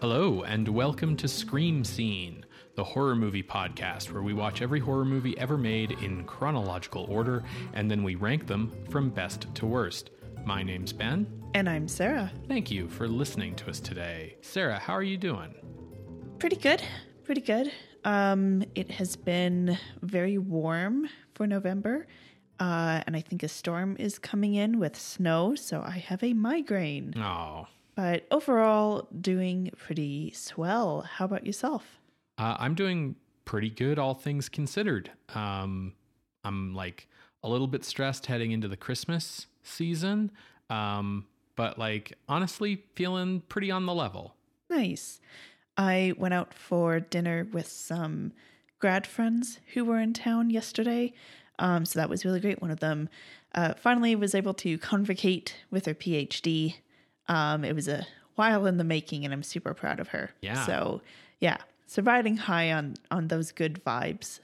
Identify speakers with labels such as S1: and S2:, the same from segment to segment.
S1: Hello, and welcome to Scream Scene, the horror movie podcast where we watch every horror movie ever made in chronological order and then we rank them from best to worst. My name's Ben.
S2: And I'm Sarah.
S1: Thank you for listening to us today. Sarah, how are you doing?
S2: Pretty good. Pretty good. Um, it has been very warm for November. Uh, and I think a storm is coming in with snow, so I have a migraine.
S1: Oh,
S2: But overall, doing pretty swell. How about yourself?
S1: uh, I'm doing pretty good, all things considered. Um, I'm like a little bit stressed heading into the Christmas season, um, but like honestly, feeling pretty on the level.
S2: Nice. I went out for dinner with some grad friends who were in town yesterday. Um, so that was really great. One of them uh, finally was able to convocate with her PhD. Um, it was a while in the making, and I'm super proud of her.
S1: Yeah.
S2: So yeah, so riding high on on those good vibes.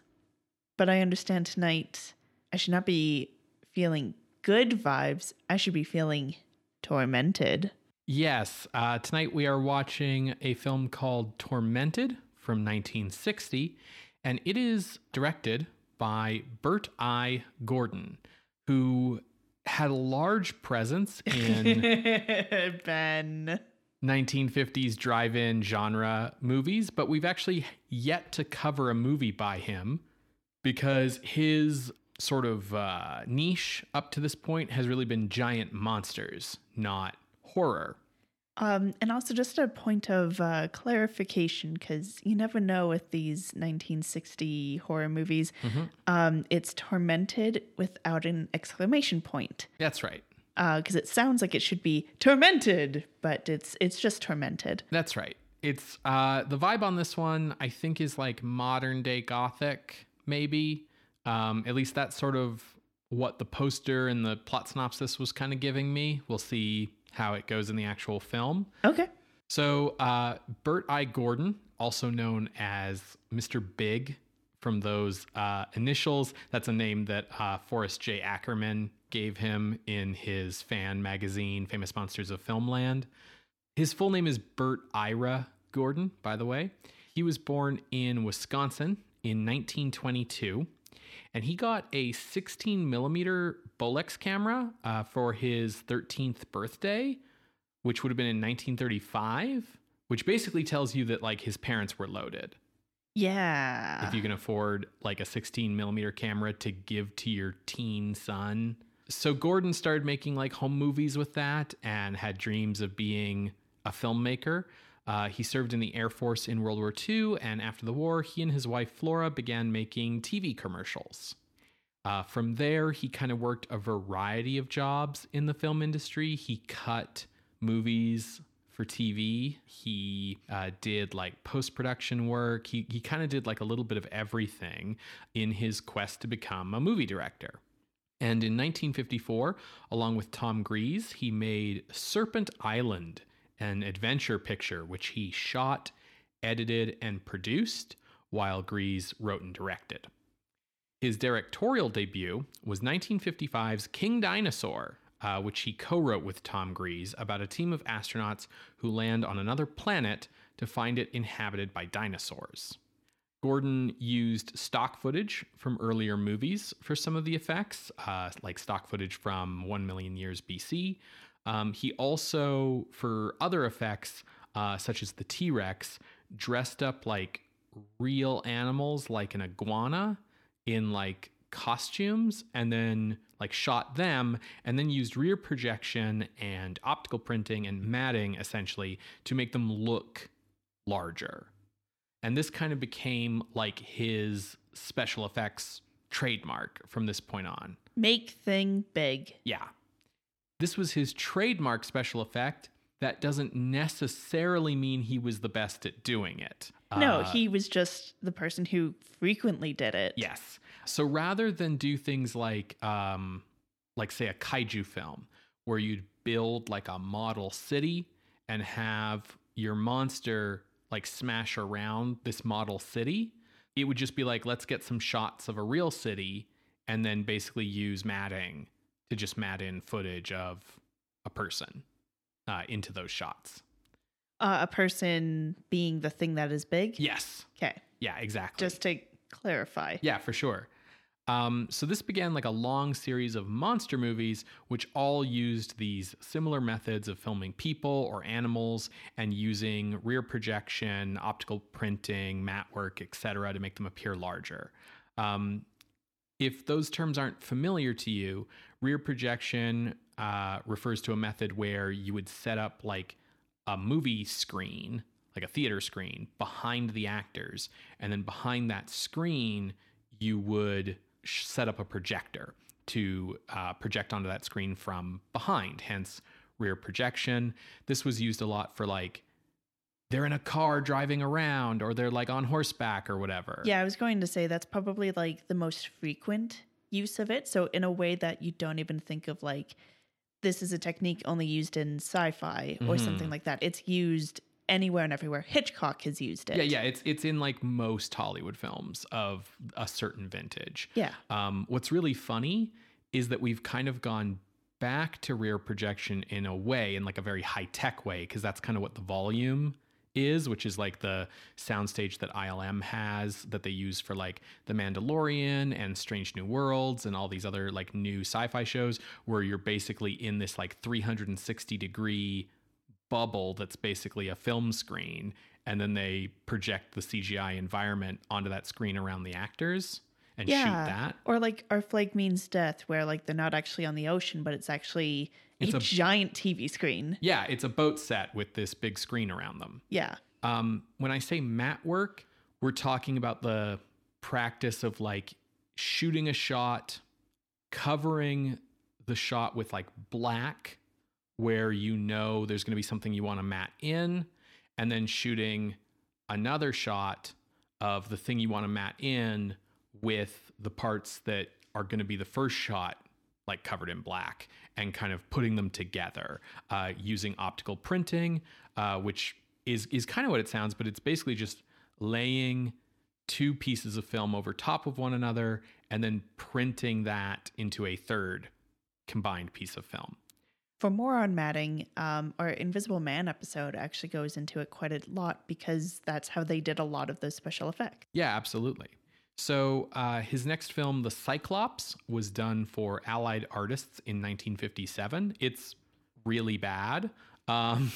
S2: But I understand tonight I should not be feeling good vibes. I should be feeling tormented.
S1: Yes, uh, tonight we are watching a film called Tormented from 1960, and it is directed by Bert I. Gordon, who had a large presence in
S2: ben.
S1: 1950s drive in genre movies, but we've actually yet to cover a movie by him because his sort of uh, niche up to this point has really been giant monsters, not horror.
S2: Um, and also just a point of uh, clarification because you never know with these 1960 horror movies. Um, it's tormented without an exclamation point
S1: That's right.
S2: because it sounds like it should be tormented, but it's it's just tormented.
S1: That's right. It's uh the vibe on this one I think is like modern day gothic maybe. Um at least that's sort of what the poster and the plot synopsis was kind of giving me. We'll see how it goes in the actual film.
S2: Okay.
S1: So, uh Bert I Gordon, also known as Mr. Big from those uh, initials. That's a name that uh, Forrest J. Ackerman gave him in his fan magazine, Famous Monsters of Filmland. His full name is Bert Ira Gordon, by the way. He was born in Wisconsin in 1922, and he got a 16 millimeter Bolex camera uh, for his 13th birthday, which would have been in 1935, which basically tells you that like his parents were loaded.
S2: Yeah.
S1: If you can afford like a 16 millimeter camera to give to your teen son. So Gordon started making like home movies with that and had dreams of being a filmmaker. Uh, he served in the Air Force in World War II, and after the war, he and his wife Flora began making TV commercials. Uh, from there, he kind of worked a variety of jobs in the film industry. He cut movies for TV. He uh, did like post production work. He, he kind of did like a little bit of everything in his quest to become a movie director. And in 1954, along with Tom Gries, he made Serpent Island, an adventure picture which he shot, edited, and produced while Gries wrote and directed. His directorial debut was 1955's King Dinosaur, uh, which he co wrote with Tom Gries about a team of astronauts who land on another planet to find it inhabited by dinosaurs. Gordon used stock footage from earlier movies for some of the effects, uh, like stock footage from 1 million years BC. Um, he also, for other effects, uh, such as the T Rex, dressed up like real animals, like an iguana, in like costumes, and then like shot them, and then used rear projection and optical printing and matting essentially to make them look larger. And this kind of became like his special effects trademark from this point on.
S2: Make thing big.
S1: Yeah. This was his trademark special effect. That doesn't necessarily mean he was the best at doing it.
S2: No,
S1: Uh,
S2: he was just the person who frequently did it.
S1: Yes. So rather than do things like, um, like say a kaiju film, where you'd build like a model city and have your monster like smash around this model city, it would just be like, let's get some shots of a real city and then basically use matting to just mat in footage of a person uh, into those shots.
S2: Uh, a person being the thing that is big.
S1: Yes.
S2: Okay.
S1: Yeah, exactly.
S2: Just to clarify.
S1: Yeah, for sure. Um, so this began like a long series of monster movies, which all used these similar methods of filming people or animals and using rear projection, optical printing, matte work, etc., to make them appear larger. Um, if those terms aren't familiar to you, rear projection uh, refers to a method where you would set up like a movie screen, like a theater screen, behind the actors, and then behind that screen, you would set up a projector to uh, project onto that screen from behind, hence rear projection. This was used a lot for like they're in a car driving around or they're like on horseback or whatever.
S2: Yeah, I was going to say that's probably like the most frequent use of it. So, in a way that you don't even think of like this is a technique only used in sci fi or
S1: Mhm.
S2: something like that. It's used anywhere and everywhere. Hitchcock has used it.
S1: Yeah, yeah, it's it's in like most Hollywood films of a certain vintage.
S2: Yeah.
S1: Um, what's really funny is that we've kind of gone back to rear projection in a way, in like a very high tech way, because that's kind of what the volume is, which is like the soundstage that ILM has that they use for like The Mandalorian and Strange New Worlds and all these other like new sci fi shows where you're basically in this like 360 degree bubble that's basically a film screen. And then they project the CGI environment onto that screen around the actors and shoot that.
S2: Or like Our Flag Means Death, where like they're not actually on the ocean, but it's actually
S1: It's
S2: a,
S1: a-
S2: giant TV screen.
S1: Yeah, it's a boat set with this big screen around them.
S2: Yeah.
S1: Um, when I say mat work, we're talking about the practice of like shooting a shot, covering the shot with like black, where you know there's going to be something you want to mat in, and then shooting another shot of the thing you want to mat in with the parts that are going to be the first shot like covered in black and kind of putting them together uh, using optical printing, uh, which is is kind of what it sounds, but it's basically just laying two pieces of film over top of one another and then printing that into a third combined piece of film.
S2: For more on matting, um, our Invisible Man episode actually goes into it quite a lot because that's how they did a lot of those special effects.
S1: Yeah, absolutely. So uh, his next film, The Cyclops, was done for Allied Artists in 1957. It's really bad, um,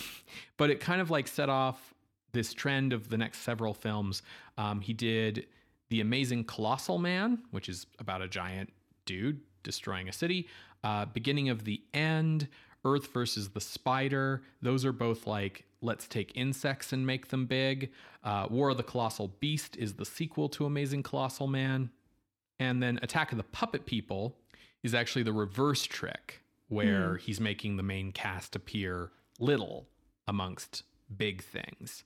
S1: but it kind of like set off this trend of the next several films. Um, he did The Amazing Colossal Man, which is about a giant dude destroying a city. Uh, Beginning of the End, Earth versus the Spider. Those are both like, let's take insects and make them big. Uh, War of the Colossal Beast is the sequel to Amazing Colossal Man. And then Attack of the Puppet People is actually the reverse trick, where he's making the main cast appear little amongst big things.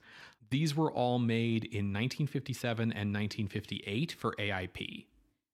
S1: These were all made in 1957 and 1958 for AIP.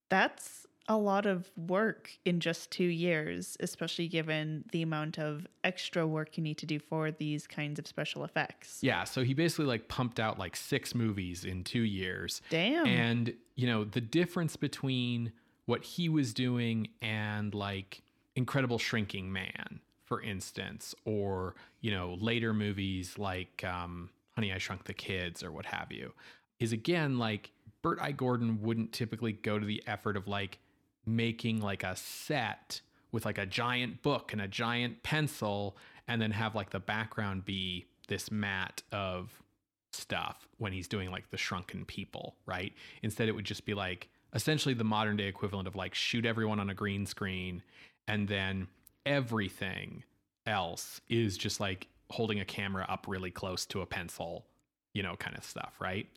S2: That's a lot of work in just two years, especially given the amount of extra work you need to do for these kinds of special effects.
S1: Yeah, so he basically like pumped out like six movies in two years.
S2: Damn.
S1: And, you know, the difference between what he was doing and like Incredible Shrinking Man, for instance, or, you know, later movies like um, Honey, I Shrunk the Kids or what have you, is again like Bert I. Gordon wouldn't typically go to the effort of like making like a set with like a giant book and a giant pencil and then have like the background be this mat of stuff when he's doing like the shrunken people, right? Instead, it would just be like essentially the modern day equivalent of like shoot everyone on a green screen and then everything else is just like holding a camera up really close to a pencil, you know, kind of stuff, right?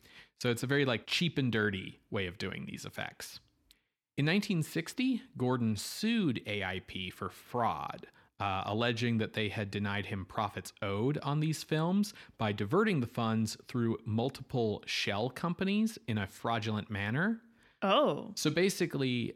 S1: So it's a very like cheap and dirty way of doing these effects. In 1960, Gordon sued AIP for fraud, uh, alleging that they had denied him profits owed on these films by diverting the funds through multiple shell companies in a fraudulent manner.
S2: oh,
S1: So basically,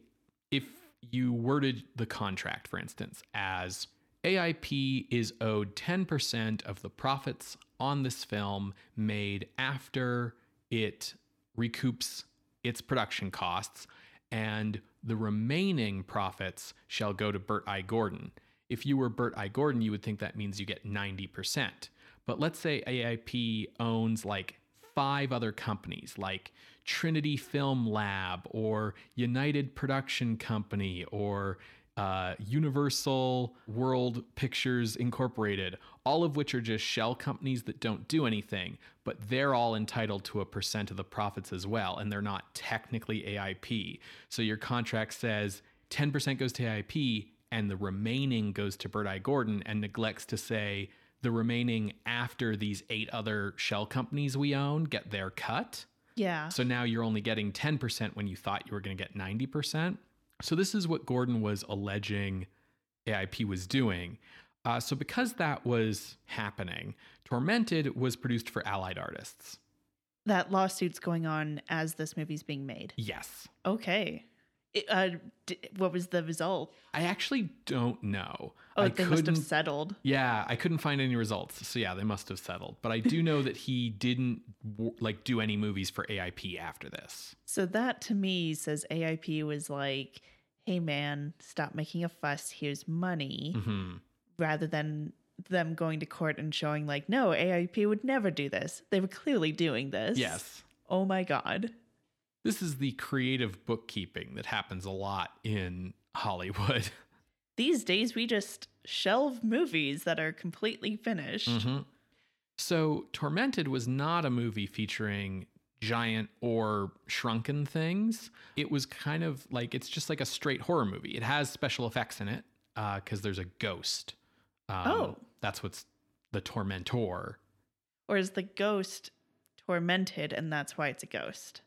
S1: if you worded the contract, for instance, as AIP is owed 10% of the profits on this film made after it recoups its production costs, and the remaining profits shall go to Bert I. Gordon. If you were Bert I. Gordon, you would think that means you get 90%. But let's say AIP owns like five other companies like Trinity Film Lab or United Production Company or uh, Universal World Pictures Incorporated, all of which are just shell companies that don't do anything, but they're all entitled to a percent of the profits as well, and they're not technically AIP. So your contract says 10% goes to AIP and the remaining goes to Bert I. Gordon and neglects to say the remaining after these eight other shell companies we own get their cut.
S2: Yeah.
S1: So now you're only getting 10% when you thought you were going to get 90%. So this is what Gordon was alleging AIP was doing. Uh, so because that was happening, Tormented was produced for Allied Artists.
S2: That lawsuit's going on as this movie's being made.
S1: Yes.
S2: Okay. Uh, d- what was the result?
S1: I actually don't know.
S2: Oh,
S1: I
S2: they must have settled.
S1: Yeah, I couldn't find any results. So yeah, they must have settled. But I do know that he didn't like do any movies for AIP after this.
S2: So that to me says AIP was like, hey man, stop making a fuss. Here's money.
S1: hmm
S2: Rather than them going to court and showing, like, no, AIP would never do this. They were clearly doing this.
S1: Yes.
S2: Oh my God.
S1: This is the creative bookkeeping that happens a lot in Hollywood.
S2: These days, we just shelve movies that are completely finished.
S1: Mhm. So, Tormented was not a movie featuring giant or shrunken things. It was kind of like it's just like a straight horror movie. It has special effects in it because there's a ghost. Um,
S2: Oh.
S1: that's what's the tormentor.
S2: Or is the ghost tormented and that's why it's a ghost?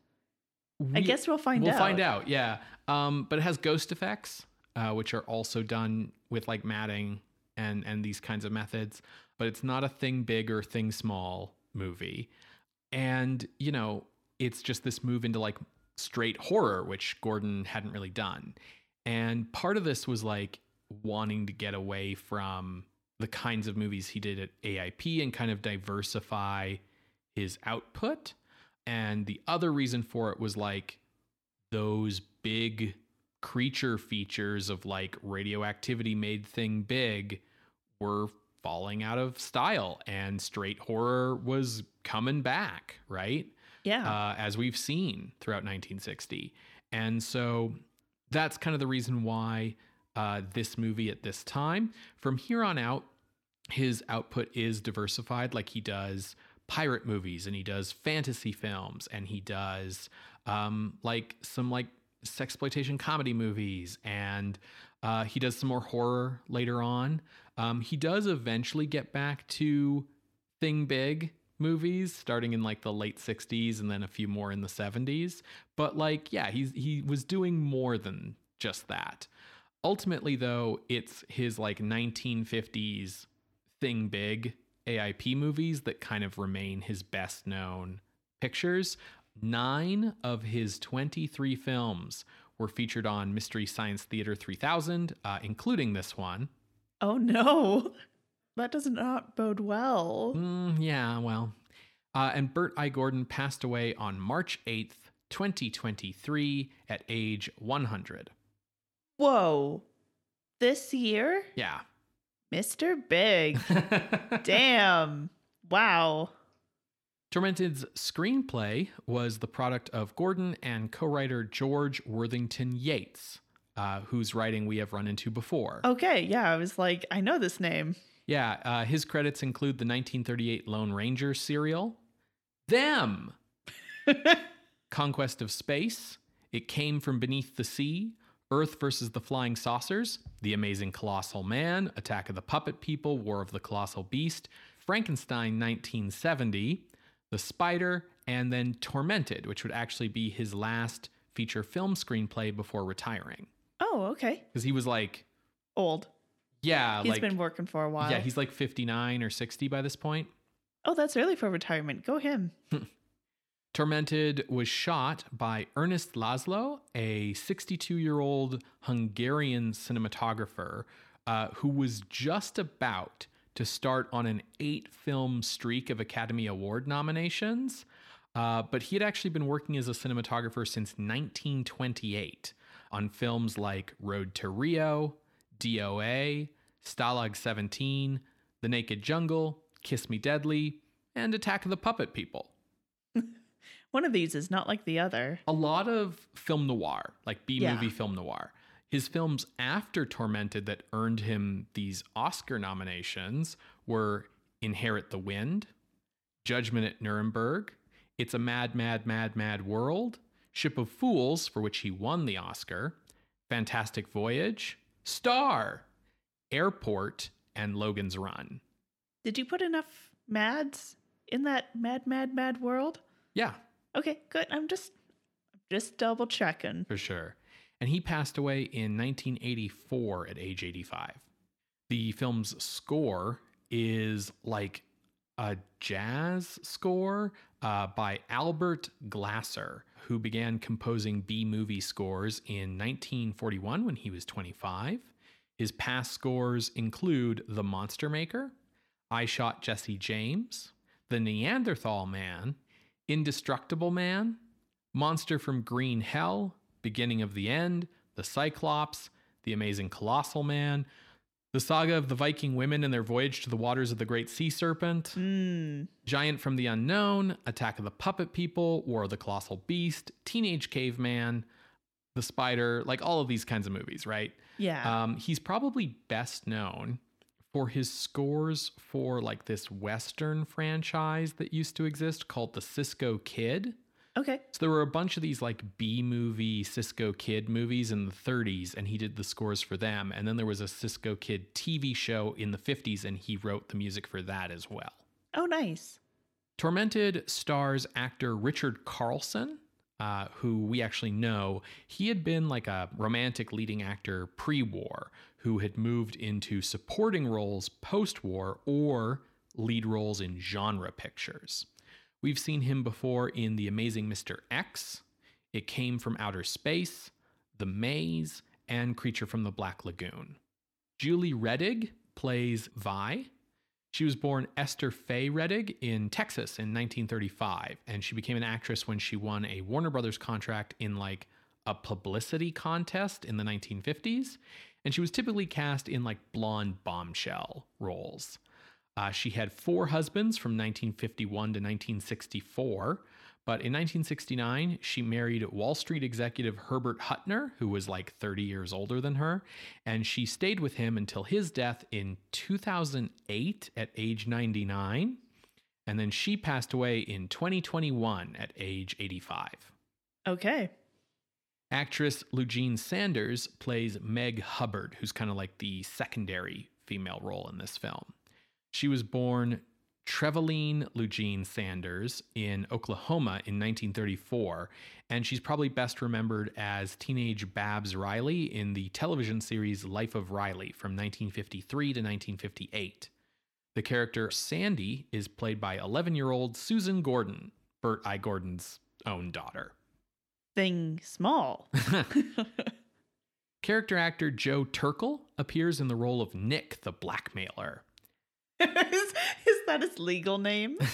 S2: I guess we'll find out.
S1: we'll find out. Yeah, um, but it has ghost effects, uh, which are also done with like matting and and these kinds of methods. But it's not a thing big or thing small movie, and you know it's just this move into like straight horror, which Gordon hadn't really done. And part of this was like wanting to get away from the kinds of movies he did at AIP and kind of diversify his output. And the other reason for it was like those big creature features of like radioactivity made thing big were falling out of style and straight horror was coming back, right?
S2: Yeah.
S1: uh, as we've seen throughout 1960. And so that's kind of the reason why uh, this movie at this time, from here on out, his output is diversified. Like he does pirate movies and he does fantasy films and he does um, like some like sexploitation comedy movies and uh, he does some more horror later on. Um, he does eventually get back to thing big movies starting in like the late 60s and then a few more in the 70s but like yeah he's he was doing more than just that ultimately though it's his like 1950s thing big AIP movies that kind of remain his best known pictures 9 of his 23 films were featured on Mystery Science Theater 3000 uh, including this one
S2: oh no. That does not bode well.
S1: Mm, yeah, well. Uh, and Bert I. Gordon passed away on March 8th, 2023, at age 100.
S2: Whoa. This year?
S1: Yeah.
S2: Mr. Big. Damn. Wow.
S1: Tormented's screenplay was the product of Gordon and co writer George Worthington Yates, uh, whose writing we have run into before.
S2: Okay. Yeah. I was like, I know this name.
S1: Yeah, uh, his credits include the 1938 Lone Ranger serial, Them, Conquest of Space, It Came from Beneath the Sea, Earth versus the Flying Saucers, The Amazing Colossal Man, Attack of the Puppet People, War of the Colossal Beast, Frankenstein 1970, The Spider, and then Tormented, which would actually be his last feature film screenplay before retiring.
S2: Oh, okay.
S1: Because he was like,
S2: Old.
S1: yeah,
S2: He's
S1: like,
S2: been working for a while.
S1: yeah, he's like 59 or 60 by this point.
S2: oh, that's early for retirement. Go him.
S1: Tormented was shot by Ernest Laszlo, a 62 year old Hungarian cinematographer uh, who was just about to start on an eight film streak of Academy Award nominations. Uh, but he had actually been working as a cinematographer since 1928 on films like Road to Rio, DOA, Stalag 17, The Naked Jungle, Kiss Me Deadly, and Attack of the Puppet People.
S2: One of these is not like the other.
S1: A lot of film noir, like B movie
S2: Yeah.
S1: film noir. His films after Tormented that earned him these Oscar nominations were Inherit the Wind, Judgment at Nuremberg, It's a Mad, Mad, Mad, Mad World, Ship of Fools, for which he won the Oscar, Fantastic Voyage, Star, Airport, and Logan's Run.
S2: Did you put enough mads in that mad, mad, mad world?
S1: Yeah,
S2: Okay, good. I'm just, just double checking.
S1: for sure. And he passed away in 1984 at age 85. The film's score is like a jazz score uh, by Albert Glasser, who began composing B movie scores in 1941 when he was 25. His past scores include The Monster Maker, I Shot Jesse James, The Neanderthal Man, Indestructible Man, Monster from Green Hell, Beginning of the End, The Cyclops, The Amazing Colossal Man, The Saga of the Viking Women and Their Voyage to the Waters of the Great Sea Serpent,
S2: Mm,
S1: Giant from the Unknown, Attack of the Puppet People, War of the Colossal Beast, Teenage Caveman, The Spider, like all of these kinds of movies, right?
S2: yeah.
S1: Um, he's probably best known for his scores for like this Western franchise that used to exist called the Cisco Kid.
S2: okay.
S1: So there were a bunch of these like B movie Cisco Kid movies in the 30s, and he did the scores for them. And then there was a Cisco Kid TV show in the 50s, and he wrote the music for that as well.
S2: Oh, nice.
S1: Tormented stars actor Richard Carlson, uh, who we actually know. He had been like a romantic leading actor pre war who had moved into supporting roles post war or lead roles in genre pictures. We've seen him before in The Amazing Mr. X, It Came from Outer Space, The Maze, and Creature from the Black Lagoon. Juli Reding plays Vi. She was born Esther Faye Reding in Texas in 1935, and she became an actress when she won a Warner Brothers contract in like a publicity contest in the 1950s. And she was typically cast in like blonde bombshell roles. Uh, she had four husbands from 1951 to 1964. But in 1969, she married Wall Street executive Herbert Hutner, who was like 30 years older than her. And she stayed with him until his death in 2008 at age 99. And then she passed away in 2021 at age 85.
S2: Okay.
S1: Actress Lugene Sanders plays Meg Hubbard, who's kind of like the secondary female role in this film. She was born Treveline Lugene Sanders in Oklahoma in 1934, and she's probably best remembered as teenage Babs Riley in the television series Life of Riley from 1953 to 1958. The character Sandy is played by 11 year old Susan Gordon, Bert I. Gordon's own daughter.
S2: Thing small.
S1: Character actor Joe Turkel appears in the role of Nick the Blackmailer.
S2: Is, is that his legal name?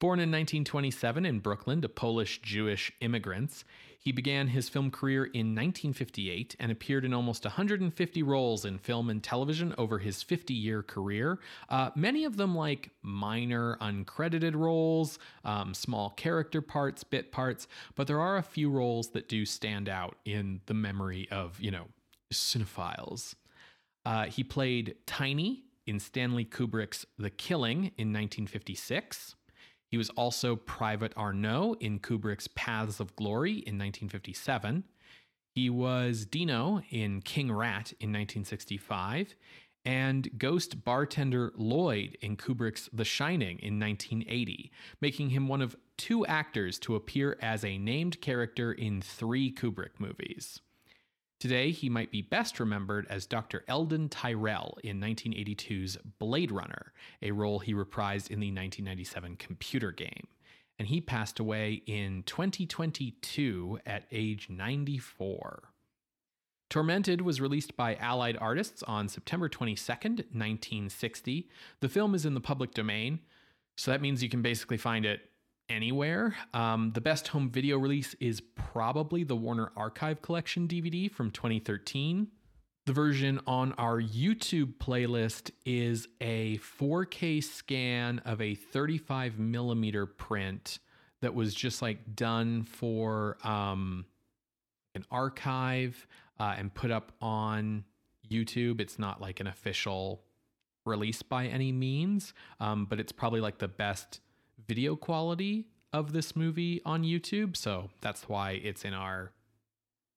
S1: Born in 1927 in Brooklyn to Polish Jewish immigrants, he began his film career in 1958 and appeared in almost 150 roles in film and television over his 50 year career. Uh, many of them like minor, uncredited roles, um, small character parts, bit parts, but there are a few roles that do stand out in the memory of, you know, cinephiles. Uh, he played Tiny in Stanley Kubrick's The Killing in 1956. He was also Private Arnaud in Kubrick's Paths of Glory in 1957. He was Dino in King Rat in 1965 and ghost bartender Lloyd in Kubrick's The Shining in 1980, making him one of two actors to appear as a named character in three Kubrick movies. Today, he might be best remembered as Dr. Eldon Tyrell in 1982's Blade Runner, a role he reprised in the 1997 computer game. And he passed away in 2022 at age 94. Tormented was released by Allied Artists on September 22nd, 1960. The film is in the public domain, so that means you can basically find it anywhere. Um, the best home video release is probably the Warner Archive Collection DVD from 2013. The version on our YouTube playlist is a 4K scan of a 35 millimeter print that was just like done for um, an archive uh, and put up on YouTube. It's not like an official release by any means, um, but it's probably like the best video quality of this movie on YouTube. So that's why it's in our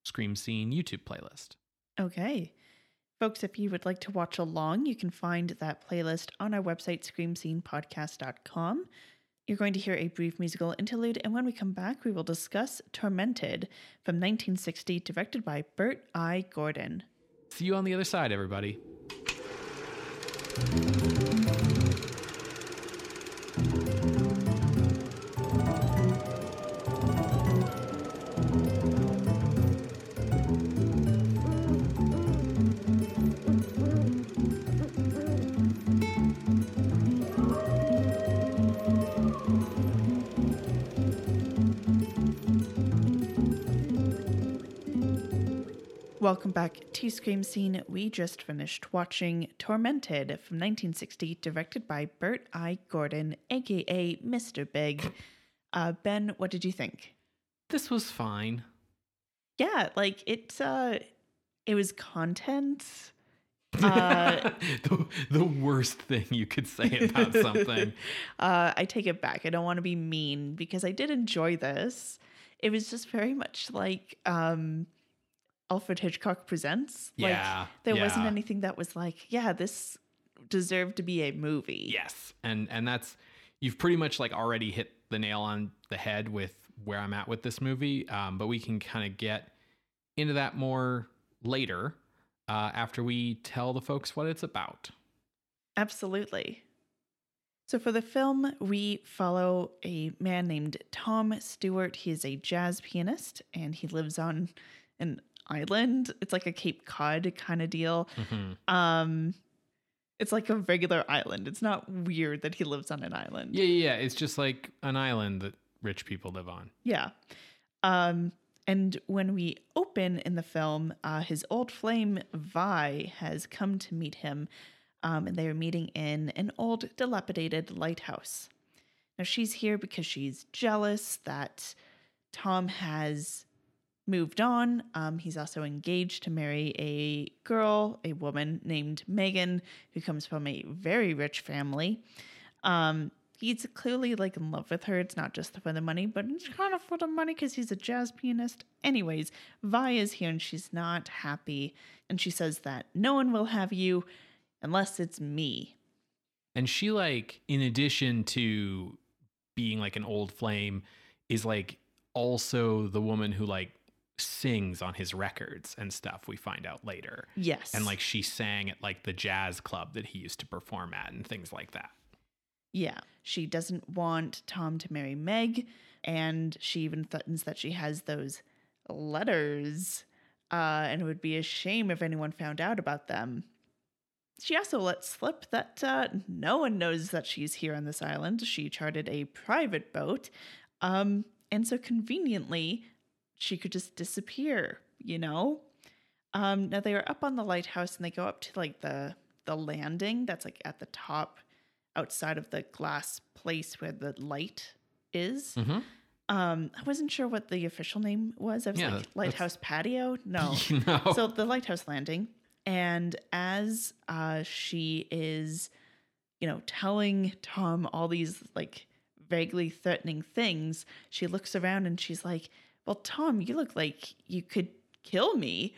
S1: Scream Scene YouTube playlist.
S2: Okay. Folks, if you would like to watch along, you can find that playlist on our website, screamscenepodcast.com. You're going to hear a brief musical interlude, and when we come back, we will discuss Tormented from 1960, directed by Bert I. Gordon.
S1: See you on the other side, everybody.
S2: Welcome back to Scream Scene. We just finished watching Tormented from 1960, directed by Bert I. Gordon, aka Mr. Big. Uh, ben, what did you think?
S1: This was fine.
S2: Yeah, like it. Uh, it was content. Uh,
S1: the, the worst thing you could say about something.
S2: uh, I take it back. I don't want to be mean because I did enjoy this. It was just very much like um, Alfred Hitchcock Presents.
S1: Yeah,
S2: Like there wasn't anything that was like, yeah, this deserved to be a movie.
S1: Yes, and and that's you've pretty much like already hit the nail on the head with where I'm at with this movie. Um, but we can kind of get into that more later uh, after we tell the folks what it's about.
S2: Absolutely. So, for the film, we follow a man named Tom Stewart. He is a jazz pianist and he lives on an island. It's like a Cape Cod kind of deal.
S1: Mhm.
S2: Um, it's like a regular island. It's not weird that he lives on an island.
S1: Yeah, yeah, yeah. It's just like an island that rich people live on.
S2: Yeah. Um, and when we open in the film, uh, his old flame Vi has come to meet him, um, and they are meeting in an old, dilapidated lighthouse. Now she's here because she's jealous that Tom has moved on. Um, he's also engaged to marry a girl, a woman named Megan, who comes from a very rich family. Um, he's clearly like in love with her. It's not just for the money, but it's kind of for the money because he's a jazz pianist. Anyways, Vi is here and she's not happy. And she says that no one will have you unless it's me.
S1: And she like, in addition to being like an old flame, is like also the woman who like sings on his records and stuff. We find out later.
S2: Yes.
S1: And like she sang at like the jazz club that he used to perform at and things like that.
S2: Yeah. She doesn't want Tom to marry Meg. And she even threatens that she has those letters. Uh, and it would be a shame if anyone found out about them. She also lets slip that uh, no one knows that she's here on this island. She chartered a private boat. Um, and so conveniently, she could just disappear, you know? Um, now they are up on the lighthouse and they go up to like the the landing that's like at the top outside of the glass place where the light is.
S1: Mm-hmm.
S2: Um, I wasn't sure what the official name was. I was
S1: Yeah,
S2: like
S1: that's-
S2: lighthouse patio. No,
S1: no.
S2: so the lighthouse landing and as uh she is you know telling tom all these like vaguely threatening things she looks around and she's like well tom you look like you could kill me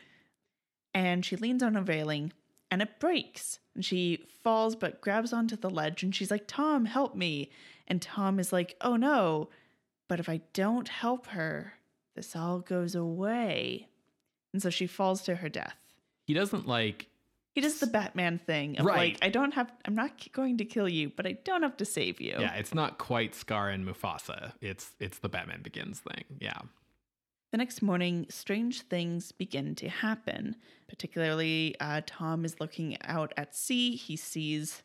S2: and she leans on a railing and it breaks and she falls but grabs onto the ledge and she's like tom help me and tom is like oh no but if i don't help her this all goes away and so she falls to her death
S1: he doesn't like
S2: he does the Batman thing of
S1: Right.
S2: like, I don't have, I'm not going to kill you, but I don't have to save you.
S1: yeah, it's not quite Scar and Mufasa. It's it's the Batman Begins thing. Yeah.
S2: The next morning, strange things begin to happen. Particularly, uh, Tom is looking out at sea. He sees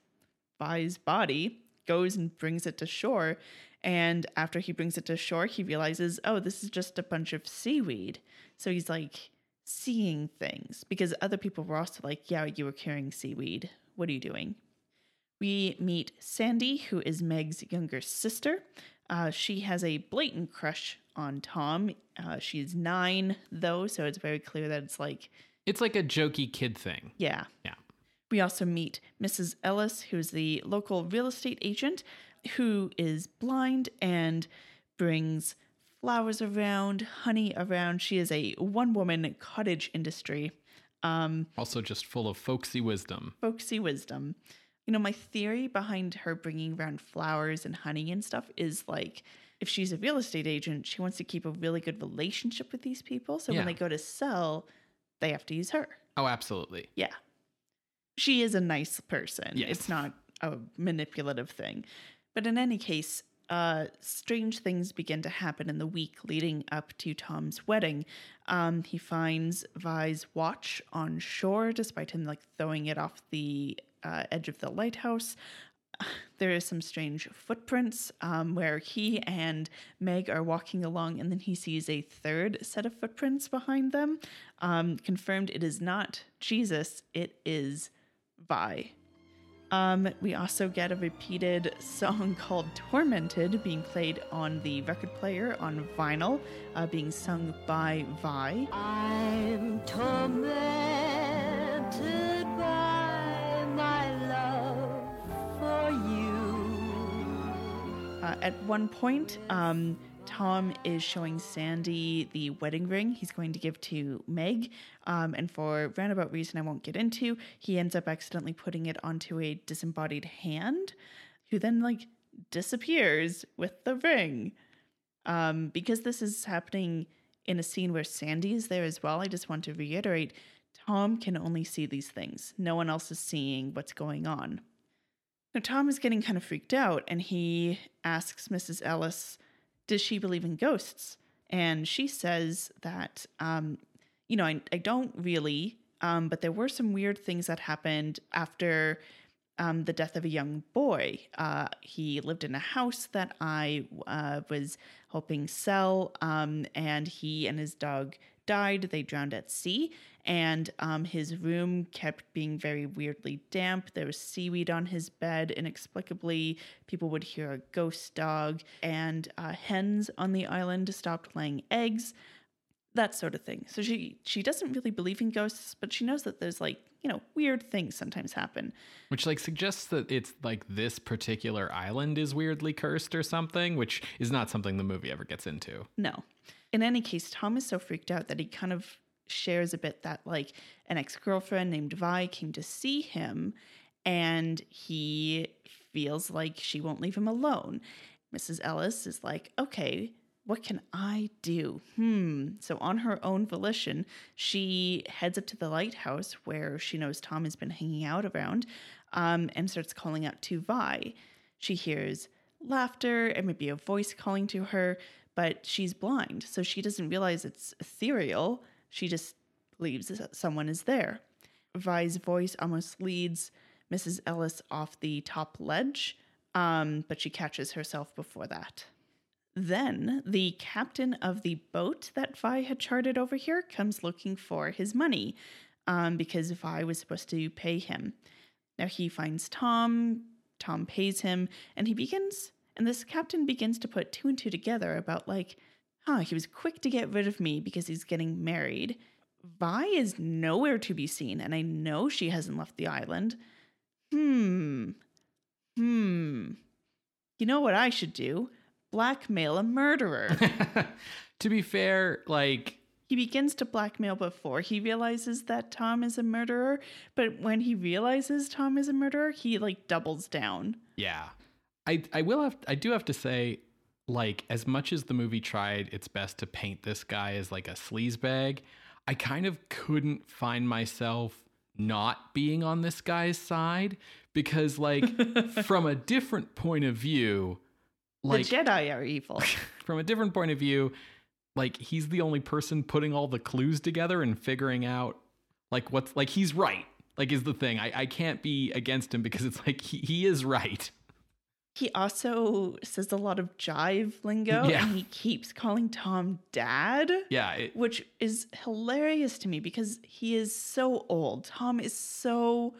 S2: Vi's body, goes and brings it to shore, And after he brings it to shore, he realizes, oh, this is just a bunch of seaweed. So he's like seeing things because other people were also like, yeah, you were carrying seaweed. What are you doing? We meet Sandy, who is Meg's younger sister. Uh, she has a blatant crush on Tom. Uh, she's nine, though, so it's very clear that it's like,
S1: It's like a jokey kid thing.
S2: yeah.
S1: Yeah.
S2: We also meet Mrs. Ellis, who's the local real estate agent, who is blind and brings flowers around, honey around. She is a one woman cottage industry. Um,
S1: Also, just full of folksy wisdom.
S2: folksy wisdom. You know, my theory behind her bringing around flowers and honey and stuff is like if she's a real estate agent, she wants to keep a really good relationship with these people. So
S1: Yeah.
S2: when they go to sell, they have to use her.
S1: Oh, absolutely.
S2: Yeah. She is a nice person.
S1: Yes.
S2: It's not a manipulative thing. But in any case, uh, strange things begin to happen in the week leading up to Tom's wedding. Um, he finds Vi's watch on shore, despite him like throwing it off the uh, edge of the lighthouse. There is some strange footprints um, where he and Meg are walking along, and then he sees a third set of footprints behind them. Um, confirmed it is not Jesus, it is Vi. Um, we also get a repeated song called Tormented being played on the record player on vinyl, uh, being sung by Vi.
S3: I'm tormented
S2: Uh, at one point, um, Tom is showing Sandy the wedding ring he's going to give to Meg. Um, and for roundabout reason I won't get into, he ends up accidentally putting it onto a disembodied hand, who then like disappears with the ring. Um, because this is happening in a scene where Sandy is there as well, I just want to reiterate Tom can only see these things. No one else is seeing what's going on. Now, Tom is getting kind of freaked out and he asks Mrs. Ellis, Does she believe in ghosts? And she says that, um, you know, I, I don't really, um, but there were some weird things that happened after um, the death of a young boy. Uh, he lived in a house that I uh, was helping sell, um, and he and his dog died. They drowned at sea, and um, his room kept being very weirdly damp. There was seaweed on his bed. Inexplicably, people would hear a ghost dog, and uh, hens on the island stopped laying eggs. That sort of thing. So she she doesn't really believe in ghosts, but she knows that there's like you know weird things sometimes happen.
S1: Which like suggests that it's like this particular island is weirdly cursed or something, which is not something the movie ever gets into.
S2: No. In any case, Tom is so freaked out that he kind of shares a bit that like an ex-girlfriend named Vi came to see him and he feels like she won't leave him alone. Mrs. Ellis is like, "Okay, what can I do? Hmm. So, on her own volition, she heads up to the lighthouse where she knows Tom has been hanging out around um, and starts calling out to Vi. She hears laughter and maybe a voice calling to her, but she's blind, so she doesn't realize it's ethereal. She just believes that someone is there. Vi's voice almost leads Mrs. Ellis off the top ledge, um, but she catches herself before that. Then the captain of the boat that Vi had chartered over here comes looking for his money um, because Vi was supposed to pay him. Now he finds Tom, Tom pays him, and he begins, and this captain begins to put two and two together about like, huh, he was quick to get rid of me because he's getting married. Vi is nowhere to be seen, and I know she hasn't left the island. Hmm. Hmm. You know what I should do? Blackmail a murderer.
S1: to be fair, like
S2: he begins to blackmail before he realizes that Tom is a murderer, but when he realizes Tom is a murderer, he like doubles down.
S1: Yeah. I I will have I do have to say like as much as the movie tried its best to paint this guy as like a sleazebag, I kind of couldn't find myself not being on this guy's side because like from a different point of view like
S2: the Jedi are evil.
S1: from a different point of view like he's the only person putting all the clues together and figuring out like what's like he's right like is the thing i, I can't be against him because it's like he, he is right
S2: He also says a lot of jive lingo
S1: Yeah.
S2: and he keeps calling Tom dad,
S1: Yeah, it,
S2: which is hilarious to me because he is so old. Tom is so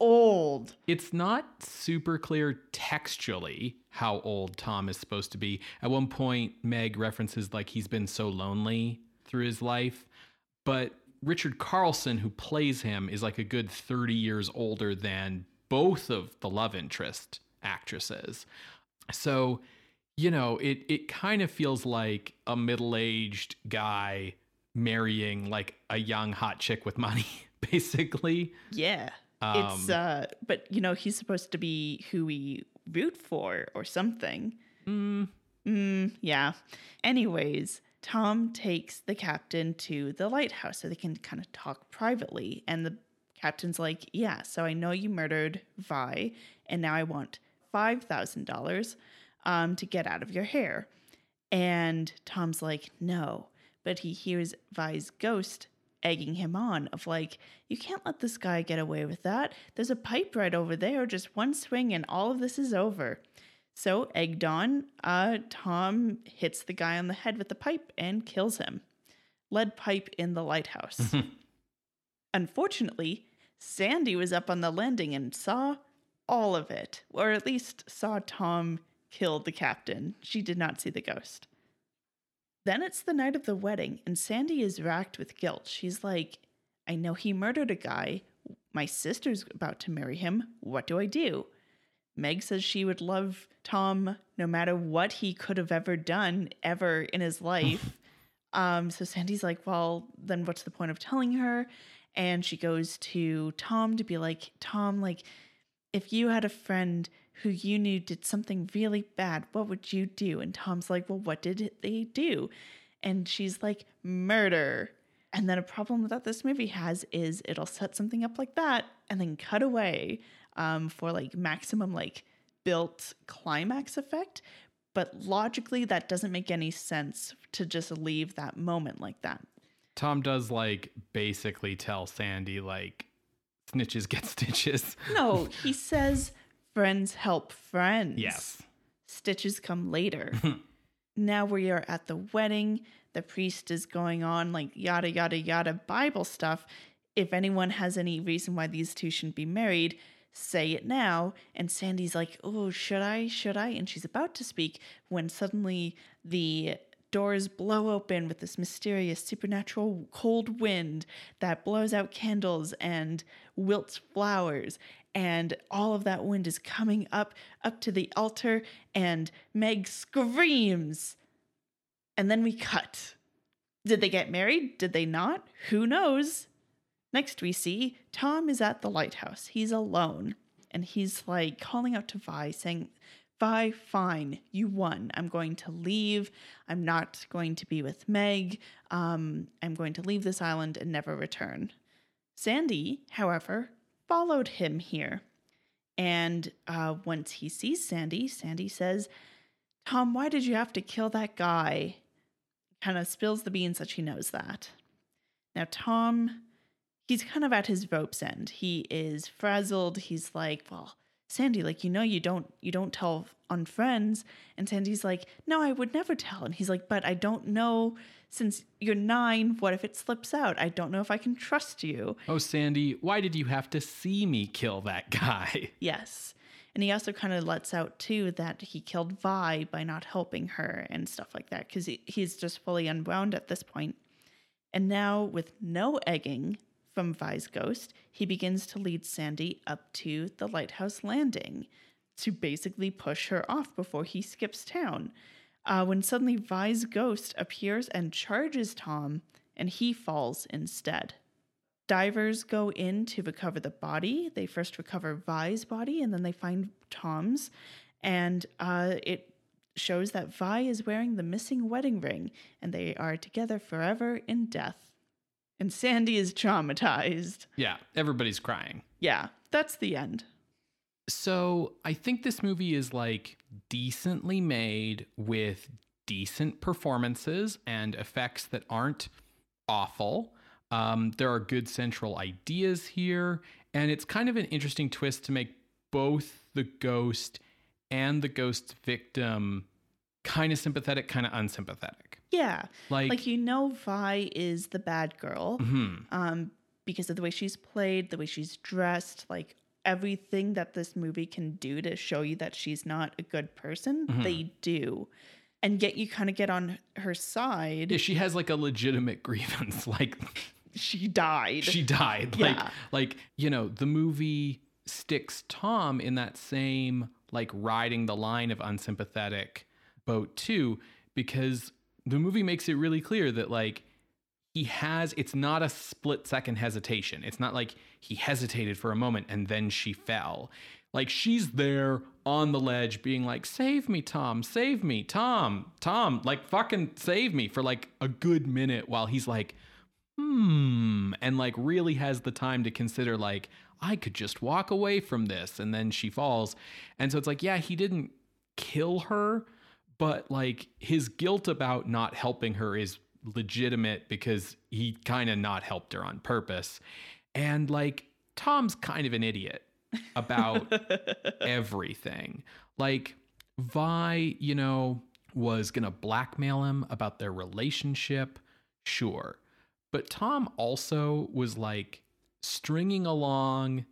S2: old.
S1: it's not super clear textually how old Tom is supposed to be. At one point, Meg references like he's been so lonely through his life, but Richard Carlson, who plays him, is like a good 30 years older than both of the love interest actresses. So, you know, it it kind of feels like a middle-aged guy marrying like a young hot chick with money, basically.
S2: Yeah. it's
S1: Um,
S2: uh but you know, he's supposed to be who we root for or something.
S1: Mm,
S2: Mm, yeah. Anyways, Tom takes the captain to the lighthouse so they can kind of talk privately. And the captain's like, Yeah, so I know you murdered Vi, and now I want $5,000 um, to get out of your hair. And Tom's like, No. But he hears Vi's ghost egging him on of like you can't let this guy get away with that there's a pipe right over there just one swing and all of this is over so, egged on, uh, Tom hits the guy on the head with the pipe and kills him. Lead pipe in the lighthouse. Unfortunately, Sandy was up on the landing and saw all of it, or at least saw Tom kill the captain. She did not see the ghost. Then it's the night of the wedding, and Sandy is racked with guilt. She's like, I know he murdered a guy. My sister's about to marry him. What do I do? Meg says she would love Tom no matter what he could have ever done ever in his life. um, so Sandy's like, well, then what's the point of telling her? And she goes to Tom to be like, Tom, like, if you had a friend who you knew did something really bad, what would you do? And Tom's like, well, what did they do? And she's like, murder. And then a problem that this movie has is it'll set something up like that and then cut away um, for like maximum like built climax effect. But logically, that doesn't make any sense to just leave that moment like that.
S1: Tom does like basically tell Sandy like snitches get stitches.
S2: No, he says friends help friends.
S1: Yes.
S2: Stitches come later. Hmm. now we are at the wedding. The priest is going on like yada, yada, yada Bible stuff. If anyone has any reason why these two shouldn't be married, say it now. And Sandy's like, oh, should I? Should I? And she's about to speak when suddenly the doors blow open with this mysterious supernatural cold wind that blows out candles and wilts flowers and all of that wind is coming up up to the altar and meg screams and then we cut did they get married did they not who knows next we see tom is at the lighthouse he's alone and he's like calling out to vi saying Vi, fine, you won. I'm going to leave. I'm not going to be with Meg. Um, I'm going to leave this island and never return. Sandy, however, followed him here. And uh, once he sees Sandy, Sandy says, Tom, why did you have to kill that guy? Kind of spills the beans that she knows that. Now, Tom, he's kind of at his rope's end. He is frazzled. He's like, well, Sandy, like you know, you don't you don't tell on friends. And Sandy's like, no, I would never tell. And he's like, but I don't know. Since you're nine, what if it slips out? I don't know if I can trust you.
S1: Oh, Sandy, why did you have to see me kill that guy?
S2: Yes. And he also kind of lets out too that he killed Vi by not helping her and stuff like that because he, he's just fully unwound at this point. And now, with no egging from Vi's ghost, he begins to lead Sandy up to the lighthouse landing to basically push her off before he skips town. Uh, when suddenly Vi's ghost appears and charges Tom, and he falls instead. Divers go in to recover the body. They first recover Vi's body and then they find Tom's. And uh, it shows that Vi is wearing the missing wedding ring and they are together forever in death. And Sandy is traumatized.
S1: Yeah, everybody's crying.
S2: Yeah, that's the end.
S1: So I think this movie is like decently made with decent performances and effects that aren't awful. Um, there are good central ideas here, and it's kind of an interesting twist to make both the ghost and the ghost victim kind of sympathetic, kind of unsympathetic.
S2: Yeah.
S1: Like,
S2: Like, you know Vi is the bad girl
S1: mhm.
S2: um because of the way she's played, the way she's dressed, like everything that this movie can do to show you that she's not a good person,
S1: Mhm.
S2: they do. And yet you kind of get on her side.
S1: Yeah, she has like a legitimate grievance. Like
S2: she died.
S1: she died. Like
S2: Yeah.
S1: like, you know, the movie sticks Tom in that same like riding the line of unsympathetic boat too, because the movie makes it really clear that like he has it's not a split second hesitation. It's not like he hesitated for a moment and then she fell. Like she's there on the ledge being like, save me, Tom, save me, Tom, Tom, like fucking save me for like a good minute while he's like, hmm, and like really has the time to consider, like, I could just walk away from this. And then she falls. And so it's like, yeah, he didn't kill her, but like his guilt about not helping her is legitimate because he kind of not helped her on purpose. And like, Tom's kind of an idiot about everything. Like, Vi, you know, was going to blackmail him about their relationship. Sure. But Tom also was like stringing along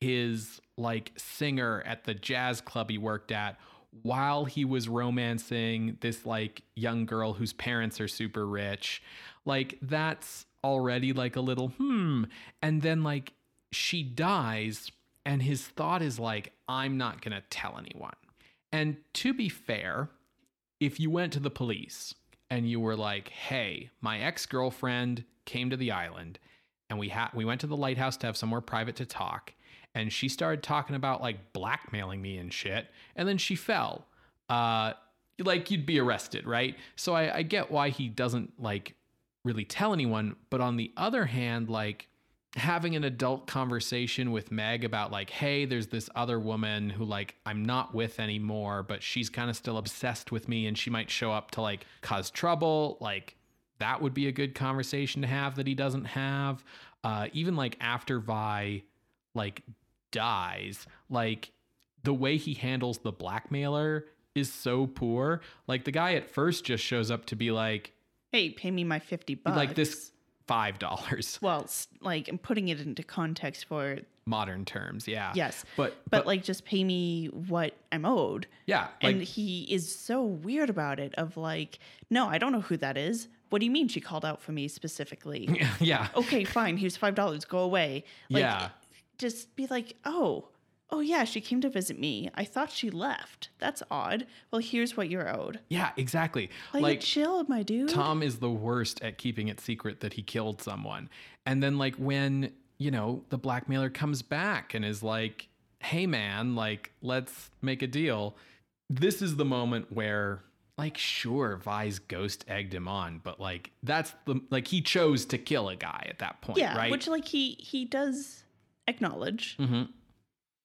S1: his like singer at the jazz club he worked at while he was romancing this like young girl whose parents are super rich. Like that's already like a little hmm. And then like she dies and his thought is like I'm not going to tell anyone. And to be fair, if you went to the police and you were like, "Hey, my ex-girlfriend came to the island and we had we went to the lighthouse to have somewhere private to talk and she started talking about like blackmailing me and shit and then she fell." Uh like you'd be arrested, right? So I, I get why he doesn't like really tell anyone, but on the other hand, like having an adult conversation with Meg about like, hey, there's this other woman who like I'm not with anymore, but she's kind of still obsessed with me and she might show up to like cause trouble. Like that would be a good conversation to have that he doesn't have. Uh, even like after Vi like dies, like the way he handles the blackmailer is so poor. Like the guy at first just shows up to be like,
S2: hey, pay me my 50 bucks.
S1: like this five dollars
S2: Well, like I'm putting it into context for
S1: modern terms, yeah.
S2: yes.
S1: But
S2: But, like just pay me what I'm owed.
S1: yeah, like
S2: and he is so weird about it of like, no, I don't know who that is. What do you mean she called out for me specifically?
S1: yeah.
S2: okay, fine. Here's five dollars. Go away. Like,
S1: Yeah.
S2: Just be like, oh, oh yeah, she came to visit me. I thought she left. That's odd. Well, here's what you're owed.
S1: Yeah, exactly.
S2: Like,
S1: Like
S2: chill, my dude.
S1: Tom is the worst at keeping it secret that he killed someone. And then like when, you know, the blackmailer comes back and is like, "Hey man, like let's make a deal." This is the moment where like sure Vi's ghost egged him on, but like that's the like he chose to kill a guy at that point,
S2: yeah,
S1: right?
S2: which like he he does acknowledge
S1: Mhm.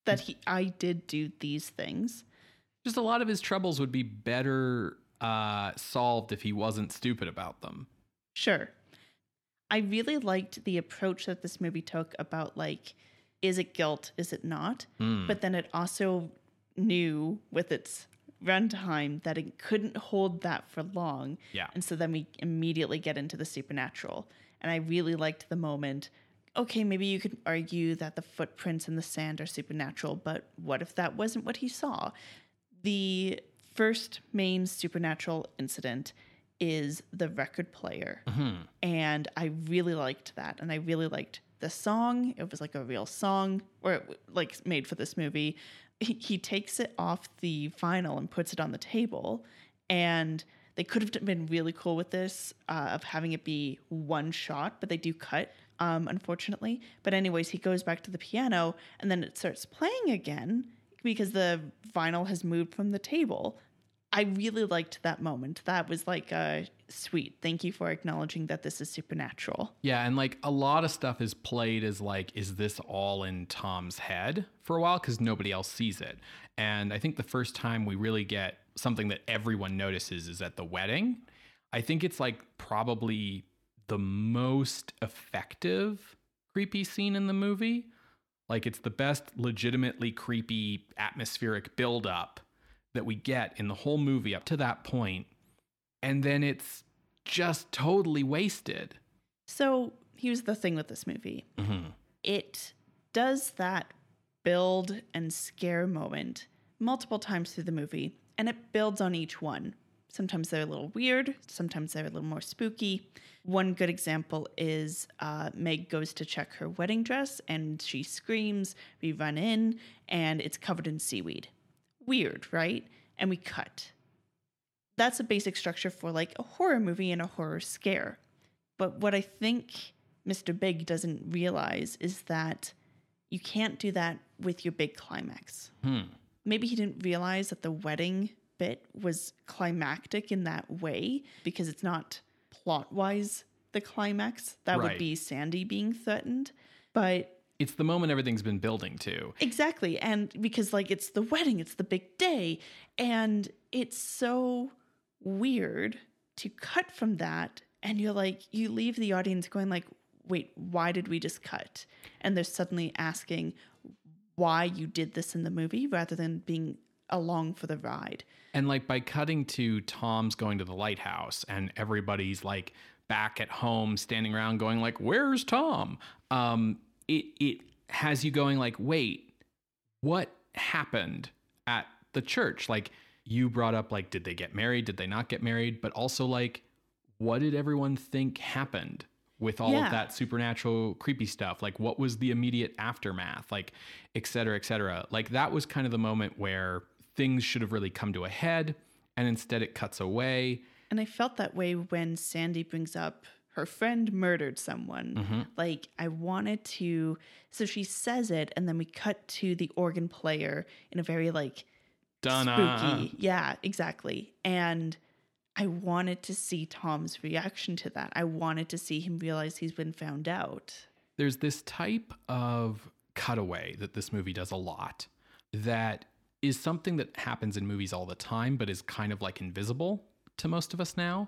S2: that he I did do these things.
S1: Just a lot of his troubles would be better uh solved if he wasn't stupid about them.
S2: Sure. I really liked the approach that this movie took about like, is it guilt? Is it not?
S1: Hmm.
S2: But then it also knew with its runtime that it couldn't hold that for long.
S1: Yeah.
S2: And so then we immediately get into the supernatural. And I really liked the moment. Okay, maybe you could argue that the footprints in the sand are supernatural, but what if that wasn't what he saw? The first main supernatural incident is the record player.
S1: Mhm.
S2: And I really liked that. And I really liked the song. It was like a real song, or it, like made for this movie. He, he takes it off the vinyl and puts it on the table. And they could have been really cool with this uh, of having it be one shot, but they do cut, um, unfortunately. But, anyways, he goes back to the piano and then it starts playing again because the vinyl has moved from the table. I really liked that moment. That was like, uh, sweet. Thank you for acknowledging that this is supernatural.
S1: Yeah, and like a lot of stuff is played as like, is this all in Tom's head for a while? Because nobody else sees it. And I think the first time we really get something that everyone notices is at the wedding. I think it's like probably the most effective creepy scene in the movie. Like it's the best legitimately creepy atmospheric buildup. that we get in the whole movie up to that point, and then it's just totally wasted.
S2: So here's the thing with this movie
S1: Mm-hmm.
S2: it does that build and scare moment multiple times through the movie, and it builds on each one. Sometimes they're a little weird, sometimes they're a little more spooky. One good example is uh, Meg goes to check her wedding dress and she screams. We run in and it's covered in seaweed. Weird, right? And we cut. That's a basic structure for like a horror movie and a horror scare. But what I think Mr. Big doesn't realize is that you can't do that with your big climax.
S1: Hmm.
S2: Maybe he didn't realize that the wedding bit was climactic in that way because it's not plot wise the climax. That
S1: Right.
S2: would be Sandy being threatened. But
S1: It's the moment everything's been building to.
S2: Exactly. And because like it's the wedding, it's the big day. And it's so weird to cut from that. And you're like, you leave the audience going like, wait, why did we just cut? And they're suddenly asking why you did this in the movie rather than being along for the ride.
S1: And like by cutting to Tom's going to the lighthouse and everybody's like back at home standing around going like, "Where's Tom?" Um it it has you going like, "Wait, what happened at the church?" Like you brought up like did they get married? Did they not get married? But also like what did everyone think happened with all
S2: Yeah.
S1: of that supernatural creepy stuff? Like what was the immediate aftermath? Like et cetera, et cetera. Like that was kind of the moment where things should have really come to a head and instead it cuts away.
S2: And I felt that way when Sandy brings up her friend murdered someone.
S1: Mm-hmm.
S2: Like, I wanted to. So she says it, and then we cut to the organ player in a very, like, spooky. Yeah, exactly. And I wanted to see Tom's reaction to that. I wanted to see him realize he's been found out.
S1: There's this type of cutaway that this movie does a lot that is something that happens in movies all the time, but is kind of like invisible to most of us now.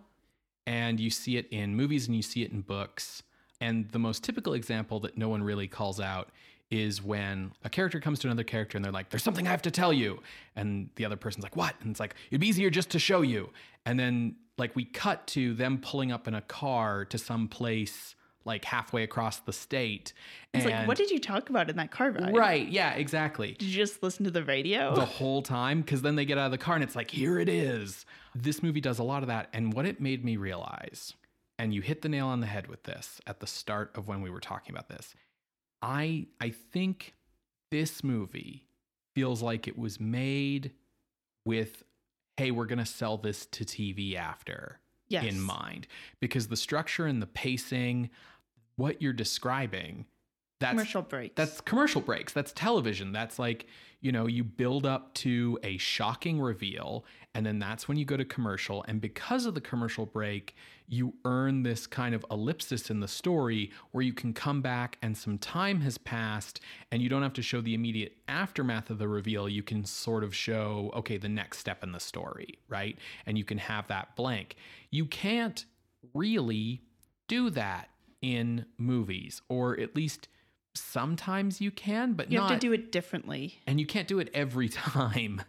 S1: And you see it in movies and you see it in books. And the most typical example that no one really calls out is when a character comes to another character and they're like, There's something I have to tell you. And the other person's like, What? And it's like, It'd be easier just to show you. And then, like, we cut to them pulling up in a car to some place like halfway across the state.
S2: It's like, what did you talk about in that car ride?
S1: Right. Yeah, exactly.
S2: Did you just listen to the radio?
S1: The whole time. Because then they get out of the car and it's like, here it is. This movie does a lot of that. And what it made me realize, and you hit the nail on the head with this at the start of when we were talking about this. I I think this movie feels like it was made with, hey, we're gonna sell this to TV after
S2: yes.
S1: in mind. Because the structure and the pacing, what you're describing, that's
S2: Commercial breaks.
S1: that's commercial breaks. That's television. That's like, you know, you build up to a shocking reveal and then that's when you go to commercial. And because of the commercial break, you earn this kind of ellipsis in the story where you can come back and some time has passed and you don't have to show the immediate aftermath of the reveal. You can sort of show, okay, the next step in the story, right? And you can have that blank. You can't really do that in movies, or at least sometimes you can, but
S2: you
S1: not
S2: have to do it differently.
S1: and you can't do it every time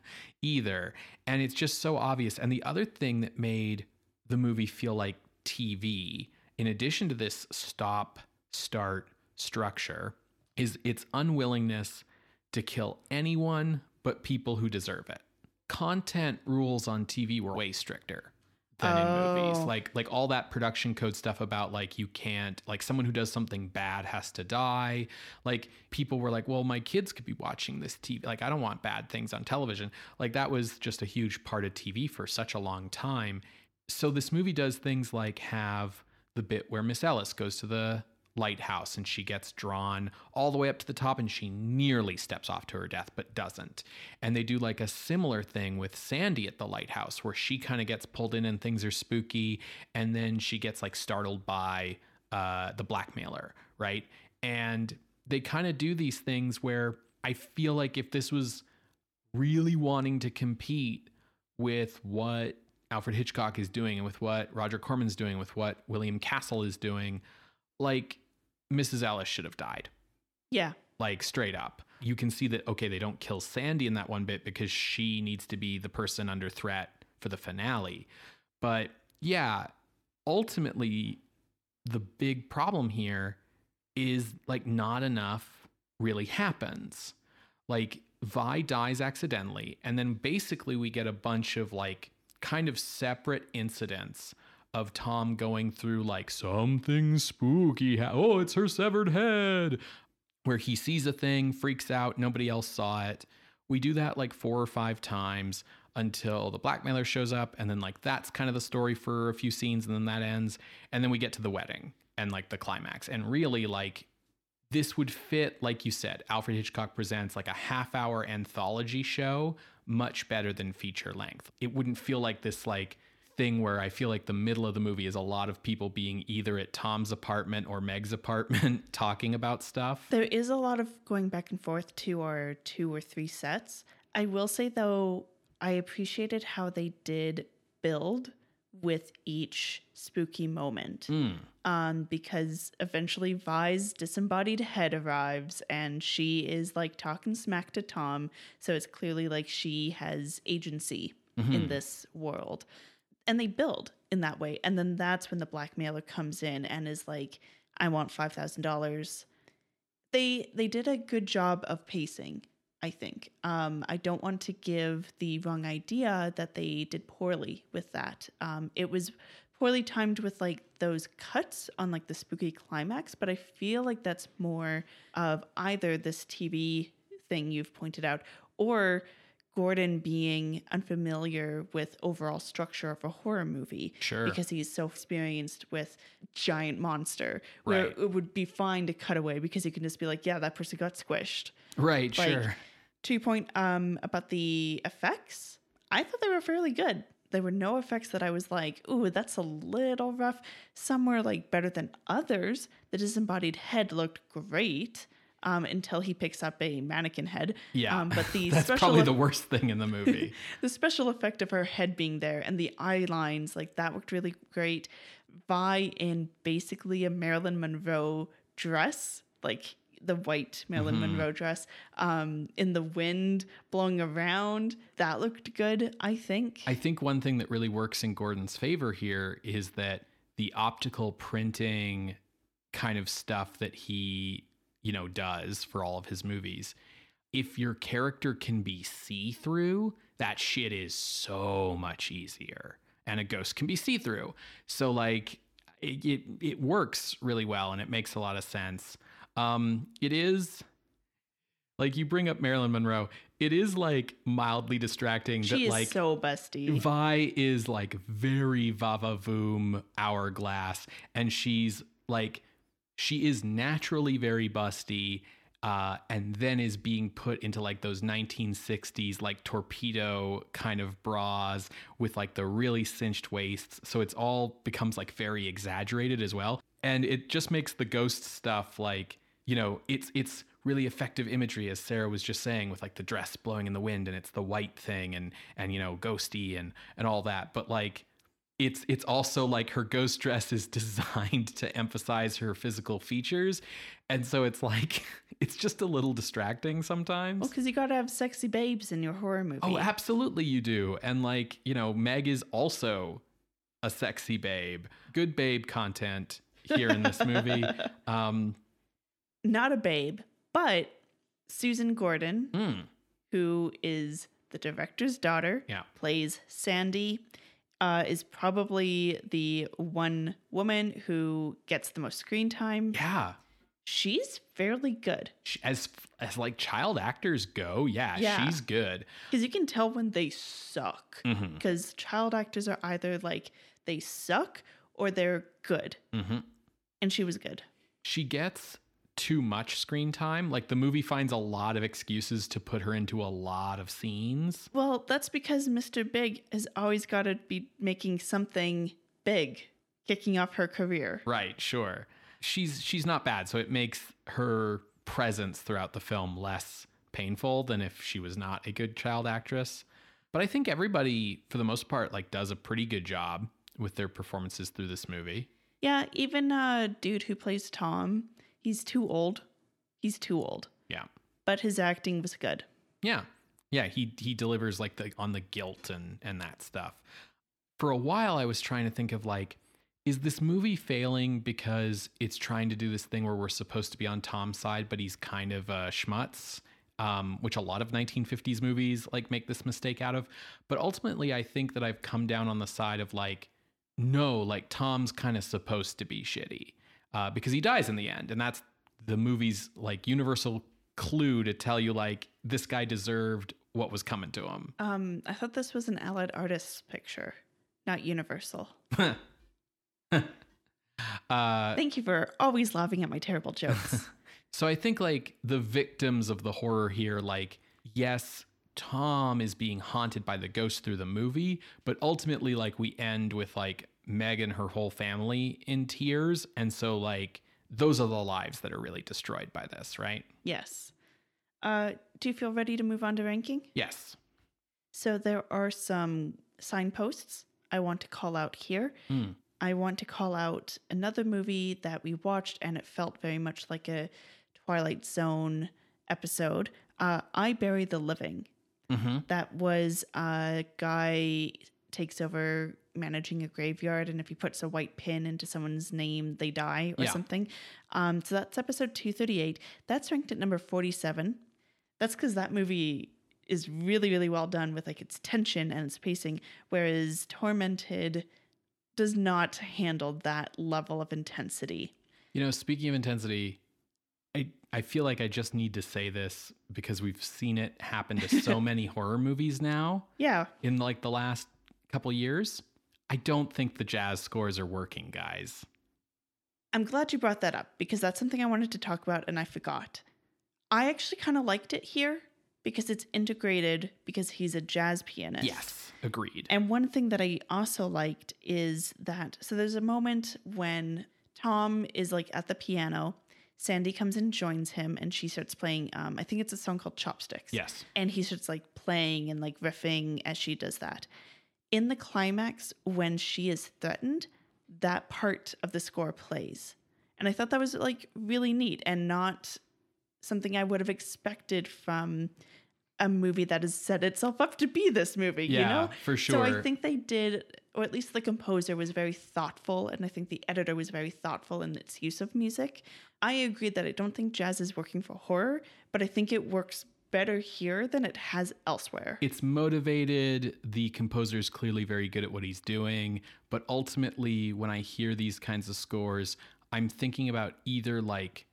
S1: either. And it's just so obvious. And the other thing that made the movie feel like TV, in addition to this stop start structure, is its unwillingness to kill anyone but people who deserve it. Content rules on TV were way stricter than in movies.
S2: Oh.
S1: Like like all that production code stuff about like you can't like someone who does something bad has to die. Like people were like, "Well, my kids could be watching this TV. Like I don't want bad things on television." Like that was just a huge part of TV for such a long time. So this movie does things like have the bit where Miss Ellis goes to the lighthouse and she gets drawn all the way up to the top and she nearly steps off to her death but doesn't. And they do like a similar thing with Sandy at the lighthouse where she kind of gets pulled in and things are spooky and then she gets like startled by uh, the blackmailer, right? And they kind of do these things where I feel like if this was really wanting to compete with what Alfred Hitchcock is doing and with what Roger Corman's doing, with what William Castle is doing, like Mrs. Ellis should have died,
S2: Yeah.
S1: like straight up. you can see that okay, they don't kill Sandy in that one bit because she needs to be the person under threat for the finale. But yeah, ultimately the big problem here is like not enough really happens. Like Vi dies accidentally, and then basically we get a bunch of like kind of separate incidents of Tom going through like something spooky. Ha- oh, it's her severed head, where he sees a thing, freaks out, nobody else saw it. We do that like four or five times until the blackmailer shows up, and then like that's kind of the story for a few scenes, and then that ends, and then we get to the wedding and like the climax, and really like this would fit, like you said, Alfred Hitchcock presents like a half hour anthology show much better than feature length. It wouldn't feel like this like thing where I feel like the middle of the movie is a lot of people being either at Tom's apartment or Meg's apartment talking about stuff.
S2: There is a lot of going back and forth to our two or three sets. I will say though, I appreciated how they did build with each spooky moment. Um, because eventually Vi's disembodied head arrives and she is like talking smack to Tom. So it's clearly like she has agency in this world. And they build in that way. And then that's when the blackmailer comes in and is like, I want five thousand dollars they they did a good job of pacing i think um i don't want to give the wrong idea that they did poorly with that um it was poorly timed with like those cuts on like the spooky climax but i feel like that's more of either this tv thing you've pointed out or Gordon being unfamiliar with overall structure of a horror movie
S1: Sure.
S2: because he's so experienced with giant monster where
S1: Right.
S2: it would be fine to cut away because you can just be like yeah that person got squished
S1: Right,
S2: like
S1: sure.
S2: to your point um about the effects i thought they were fairly good there were no effects that i was like ooh that's a little rough some were like better than others the disembodied head looked great um, until he picks up a mannequin head.
S1: Yeah.
S2: um, but the
S1: That's probably
S2: eff-
S1: the worst thing in the movie.
S2: the special effect of her head being there and the eye lines like that worked really great. Vi in basically a Marilyn Monroe dress like the white Marilyn Monroe dress um in the wind blowing around. That looked good I think.
S1: I think one thing that really works in Gordon's favor here is that the optical printing kind of stuff that he, you know, does for all of his movies. If your character can be see-through, that shit is so much easier. And a ghost can be see-through. So like it it, it works really well and it makes a lot of sense. Um it is like you bring up Marilyn Monroe. It is like mildly distracting
S2: she
S1: that
S2: is
S1: like
S2: so busty
S1: Vi is like very Vava Voom hourglass, and she's like, she is naturally very busty, uh, and then is being put into like those 1960s like torpedo kind of bras with like the really cinched waists. So it's all becomes like very exaggerated as well, and it just makes the ghost stuff like you know it's it's really effective imagery as sarah was just saying with like the dress blowing in the wind and it's the white thing and and you know ghosty and and all that but like it's it's also like her ghost dress is designed to emphasize her physical features and so it's like it's just a little distracting sometimes
S2: well because you gotta have sexy babes in your horror movie
S1: Oh, absolutely, you do. And like, you know, Meg is also a sexy babe. Good babe content here in this movie. Um,
S2: not a babe but Susan Gordon
S1: mm,
S2: who is the director's daughter,
S1: Yeah.
S2: plays Sandy, uh, is probably the one woman who gets the most screen time.
S1: yeah.
S2: She's fairly good
S1: As as like child actors go, yeah,
S2: Yeah.
S1: she's good.
S2: because you can tell when they suck. Because child actors are either like they suck or they're good,
S1: Mhm.
S2: and she was good.
S1: She gets too much screen time. Like the movie finds a lot of excuses to put her into a lot of scenes.
S2: Well, that's because Mr. Big has always got to be making something big, kicking off her career.
S1: Right, sure. She's she's not bad, so it makes her presence throughout the film less painful than if she was not a good child actress. But I think everybody for the most part like does a pretty good job with their performances through this movie.
S2: Yeah, even uh dude who plays Tom, he's too old. He's too old.
S1: Yeah.
S2: but his acting was good.
S1: Yeah. Yeah, he he delivers like the on the guilt and and that stuff. For a while I was trying to think of like is this movie failing because it's trying to do this thing where we're supposed to be on Tom's side but he's kind of a schmutz um, which a lot of 1950s movies like make this mistake out of but ultimately I think that I've come down on the side of like no like Tom's kind of supposed to be shitty uh, because he dies in the end and that's the movie's like universal clue to tell you like this guy deserved what was coming to him.
S2: Um, I thought this was an Allied Artists picture, not Universal.
S1: uh,
S2: Thank you for always laughing at my terrible jokes.
S1: so I think like the victims of the horror here, like yes, Tom is being haunted by the ghost through the movie, but ultimately like we end with like Meg and her whole family in tears, and so like those are the lives that are really destroyed by this, right?
S2: yes. Uh, do you feel ready to move on to ranking?
S1: Yes.
S2: So there are some signposts I want to call out here.
S1: Hmm.
S2: I want to call out another movie that we watched and it felt very much like a Twilight Zone episode. Uh, I Bury the Living.
S1: Mm-hmm.
S2: That was a guy takes over managing a graveyard and if he puts a white pin into someone's name they die or
S1: Yeah.
S2: something. Um so that's episode 238 that's ranked at number 47 that's because that movie is really really well done with like its tension and its pacing whereas tormented does not handle that level of intensity.
S1: You know, speaking of intensity, I I feel like I just need to say this because we've seen it happen to so many horror movies now
S2: yeah.
S1: in like the last couple years. I don't think the jazz scores are working, guys.
S2: I'm glad you brought that up because that's something I wanted to talk about and I forgot. I actually kind of liked it here because it's integrated because he's a jazz pianist.
S1: Yes, agreed.
S2: And one thing that I also liked is that so there's a moment when Tom is like at the piano, Sandy comes and joins him and she starts playing um I think it's a song called Chopsticks.
S1: yes.
S2: And he starts like playing and like riffing as she does that. In the climax, when she is threatened, that part of the score plays. And I thought that was like really neat and not something I would have expected from a movie that has set itself up to be this movie, you
S1: Yeah,
S2: know?
S1: for
S2: So I think they did, or at least the composer was very thoughtful, and I think the editor was very thoughtful in its use of music. I agree that I don't think jazz is working for horror, but I think it works better here than it has elsewhere.
S1: It's motivated. The composer's clearly very good at what he's doing. But ultimately, when I hear these kinds of scores, I'm thinking about either like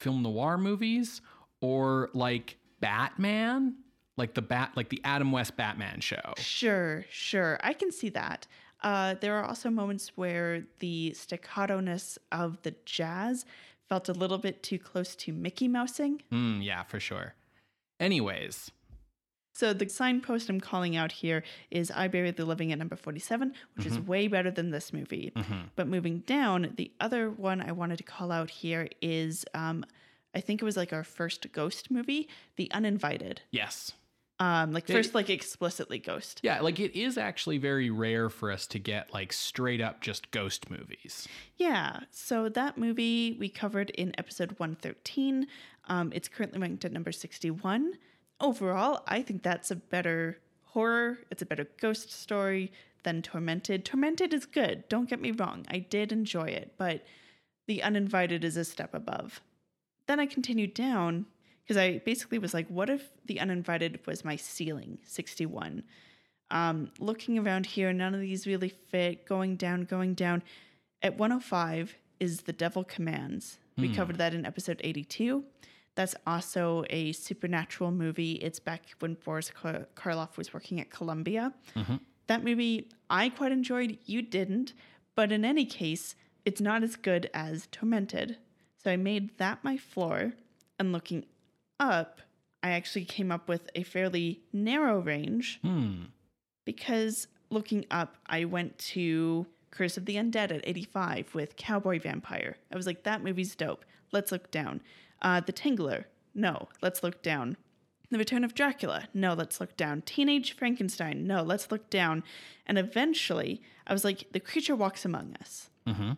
S1: film noir movies or like Batman, like the bat, like the Adam West Batman show.
S2: Sure, sure. I can see that. Uh, there are also moments where the staccato-ness of the jazz felt a little bit too close to Mickey Mousing.
S1: Mm, yeah, for sure. Anyways,
S2: So the signpost I'm calling out here is I Buried the Living at number 47, which is way better than this movie. But moving down, the other one I wanted to call out here is um, I think it was like our first ghost movie, The Uninvited.
S1: yes.
S2: Um, like first like explicitly ghost.
S1: Yeah, like it is actually very rare for us to get like straight up just ghost movies.
S2: Yeah. So that movie we covered in episode 113. Um, it's currently ranked at number 61. Overall, I think that's a better horror. It's a better ghost story than Tormented. Tormented is good. Don't get me wrong. I did enjoy it, but The Uninvited is a step above. Then I continued down because I basically was like, what if The Uninvited was my ceiling, 61? Um, looking around here, none of these really fit. Going down, going down. At 105 is The Devil Commands. We covered that in episode 82. That's also a supernatural movie. It's back when Boris Karloff was working at Columbia. That movie I quite enjoyed. You didn't. But in any case, it's not as good as Tormented. So I made that my floor. And looking up, I actually came up with a fairly narrow range
S1: Hmm.
S2: because looking up, I went to Curse of the Undead at 85 with Cowboy Vampire. I was like, that movie's dope. Let's look down. Uh, the Tingler. No, let's look down. The Return of Dracula. No, let's look down. Teenage Frankenstein. No, let's look down. And eventually, I was like, The Creature Walks Among Us.
S1: Mm-hmm.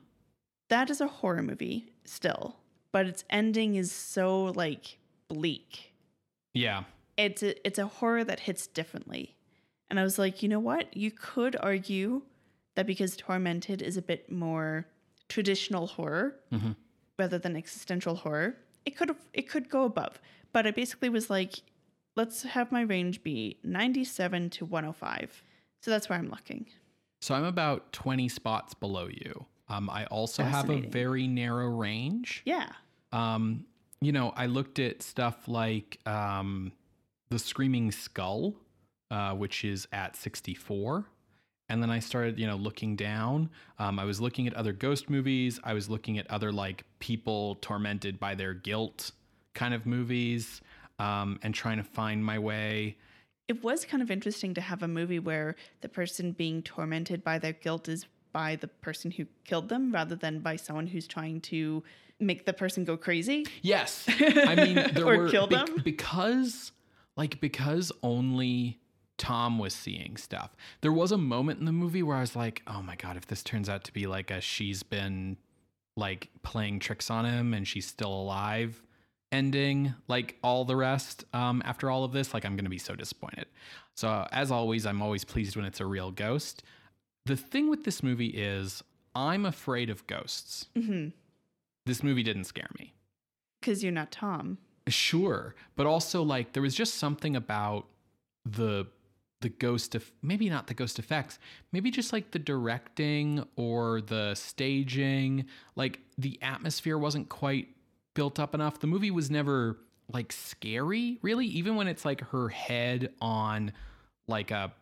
S2: That is a horror movie still, but its ending is so like bleak
S1: Yeah.
S2: It's a, it's a horror that hits differently. And I was like, you know what? You could argue that because Tormented is a bit more traditional horror
S1: Mhm.
S2: rather than existential horror, it could it could go above. But I basically was like, let's have my range be 97 to 105. So that's where I'm looking.
S1: So I'm about 20 spots below you. Um, I also have a very narrow range.
S2: Yeah.
S1: Um, you know, I looked at stuff like um, the Screaming Skull, uh, which is at 64. And then I started, you know, looking down. Um, I was looking at other ghost movies. I was looking at other like people tormented by their guilt kind of movies um, and trying to find my way.
S2: It was kind of interesting to have a movie where the person being tormented by their guilt is by the person who killed them rather than by someone who's trying to make the person go crazy.
S1: Yes. I mean, there
S2: Or
S1: were
S2: kill
S1: bec-
S2: them?
S1: because, like, because only Tom was seeing stuff. There was a moment in the movie where I was like, "Oh my god, if this turns out to be like a she's been like playing tricks on him and she's still alive." ending like all the rest um, after all of this like i'm gonna be so disappointed so as always i'm always pleased when it's a real ghost the thing with this movie is i'm afraid of ghosts
S2: hmm
S1: this movie didn't scare me
S2: Because you're not Tom.
S1: Sure, but also like there was just something about the the ghost of maybe not the ghost effects, maybe just like the directing or the staging, like the atmosphere wasn't quite built up enough. The movie was never like scary, really, even when it's like her head on like a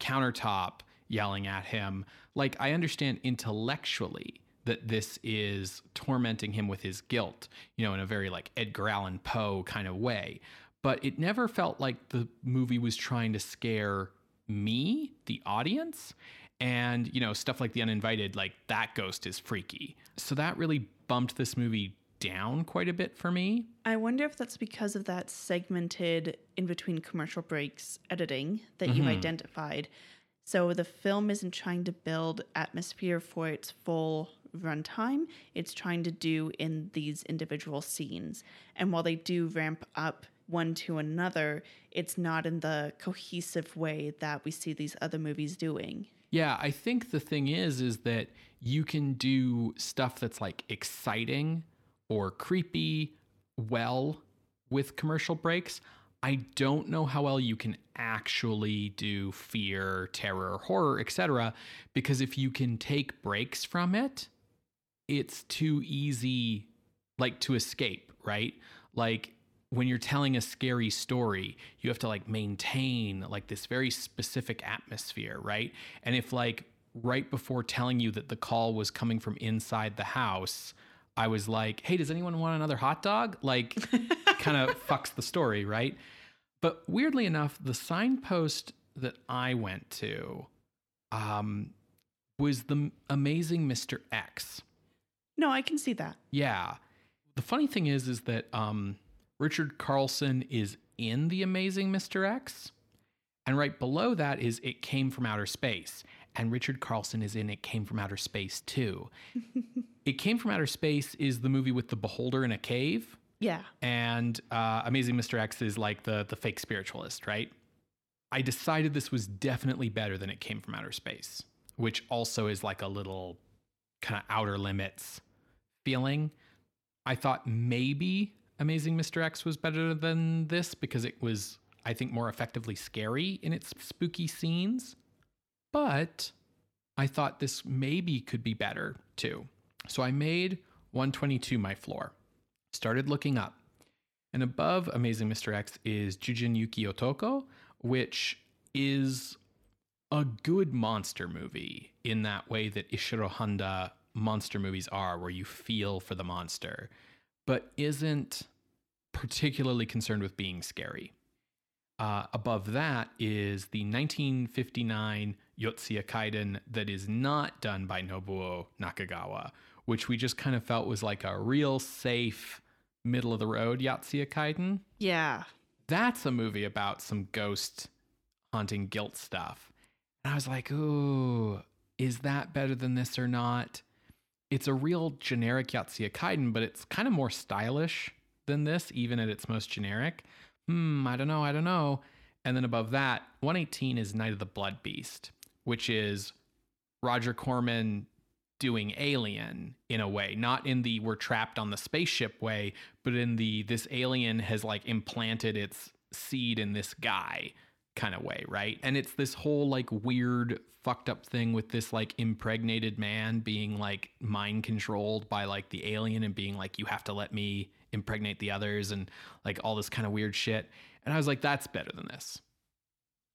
S1: countertop yelling at him. Like I understand intellectually that this is tormenting him with his guilt, you know, in a very like Edgar Allan Poe kind of way. But it never felt like the movie was trying to scare me, the audience. And, you know, stuff like The Uninvited, like that ghost is freaky. So that really bumped this movie down quite a bit for me.
S2: I wonder if that's because of that segmented in between commercial breaks editing that you
S1: Mhm.
S2: identified. So the film isn't trying to build atmosphere for its full runtime, it's trying to do in these individual scenes. And while they do ramp up one to another, it's not in the cohesive way that we see these other movies doing.
S1: Yeah, I think the thing is is that you can do stuff that's like exciting or creepy well with commercial breaks. I don't know how well you can actually do fear, terror, horror, etc. because if you can take breaks from it, it's too easy like to escape, right? Like when you're telling a scary story, you have to like maintain like this very specific atmosphere, right? And if like right before telling you that the call was coming from inside the house, I was like, "Hey, does anyone want another hot dog?" Like kind of fucks the story, right? But weirdly enough, the signpost that I went to um was the amazing Mr. X.
S2: No, I can see that.
S1: Yeah. The funny thing is, is that um, Richard Carlson is in The Amazing Mr. X. And right below that is It Came from Outer Space. And Richard Carlson is in It Came from Outer Space too. it Came from Outer Space is the movie with the beholder in a cave.
S2: Yeah.
S1: And uh, Amazing Mr. X is like the, the fake spiritualist, right? I decided this was definitely better than It Came from Outer Space, which also is like a little kind of outer limits feeling. I thought maybe Amazing Mr. X was better than this because it was, I think, more effectively scary in its spooky scenes. But I thought this maybe could be better too. So I made 122 my floor, started looking up. And above Amazing Mr. X is Jujin Yuki Otoko, which is a good monster movie in that way that Ishiro Honda monster movies are, where you feel for the monster, but isn't particularly concerned with being scary. Uh, above that is the 1959 Yotsuya Kaidan that is not done by Nobuo Nakagawa, which we just kind of felt was like a real safe, middle of the road Yotsuya Kaidan.
S2: Yeah.
S1: That's a movie about some ghost haunting guilt stuff. And I was like, ooh, is that better than this or not? It's a real generic Yotsuya Kaidan, but it's kind of more stylish than this, even at its most generic. hmm, I don't know, I don't know. And then above that, 118 is Night of the Blood Beast, which is Roger Corman doing Alien in a way, not in the we're trapped on the spaceship way, but in the this alien has like implanted its seed in this guy kind of way, right? And it's this whole like weird fucked up thing with this like impregnated man being like mind controlled by like the alien and being like you have to let me impregnate the others and like all this kind of weird shit. And I was like that's better than this.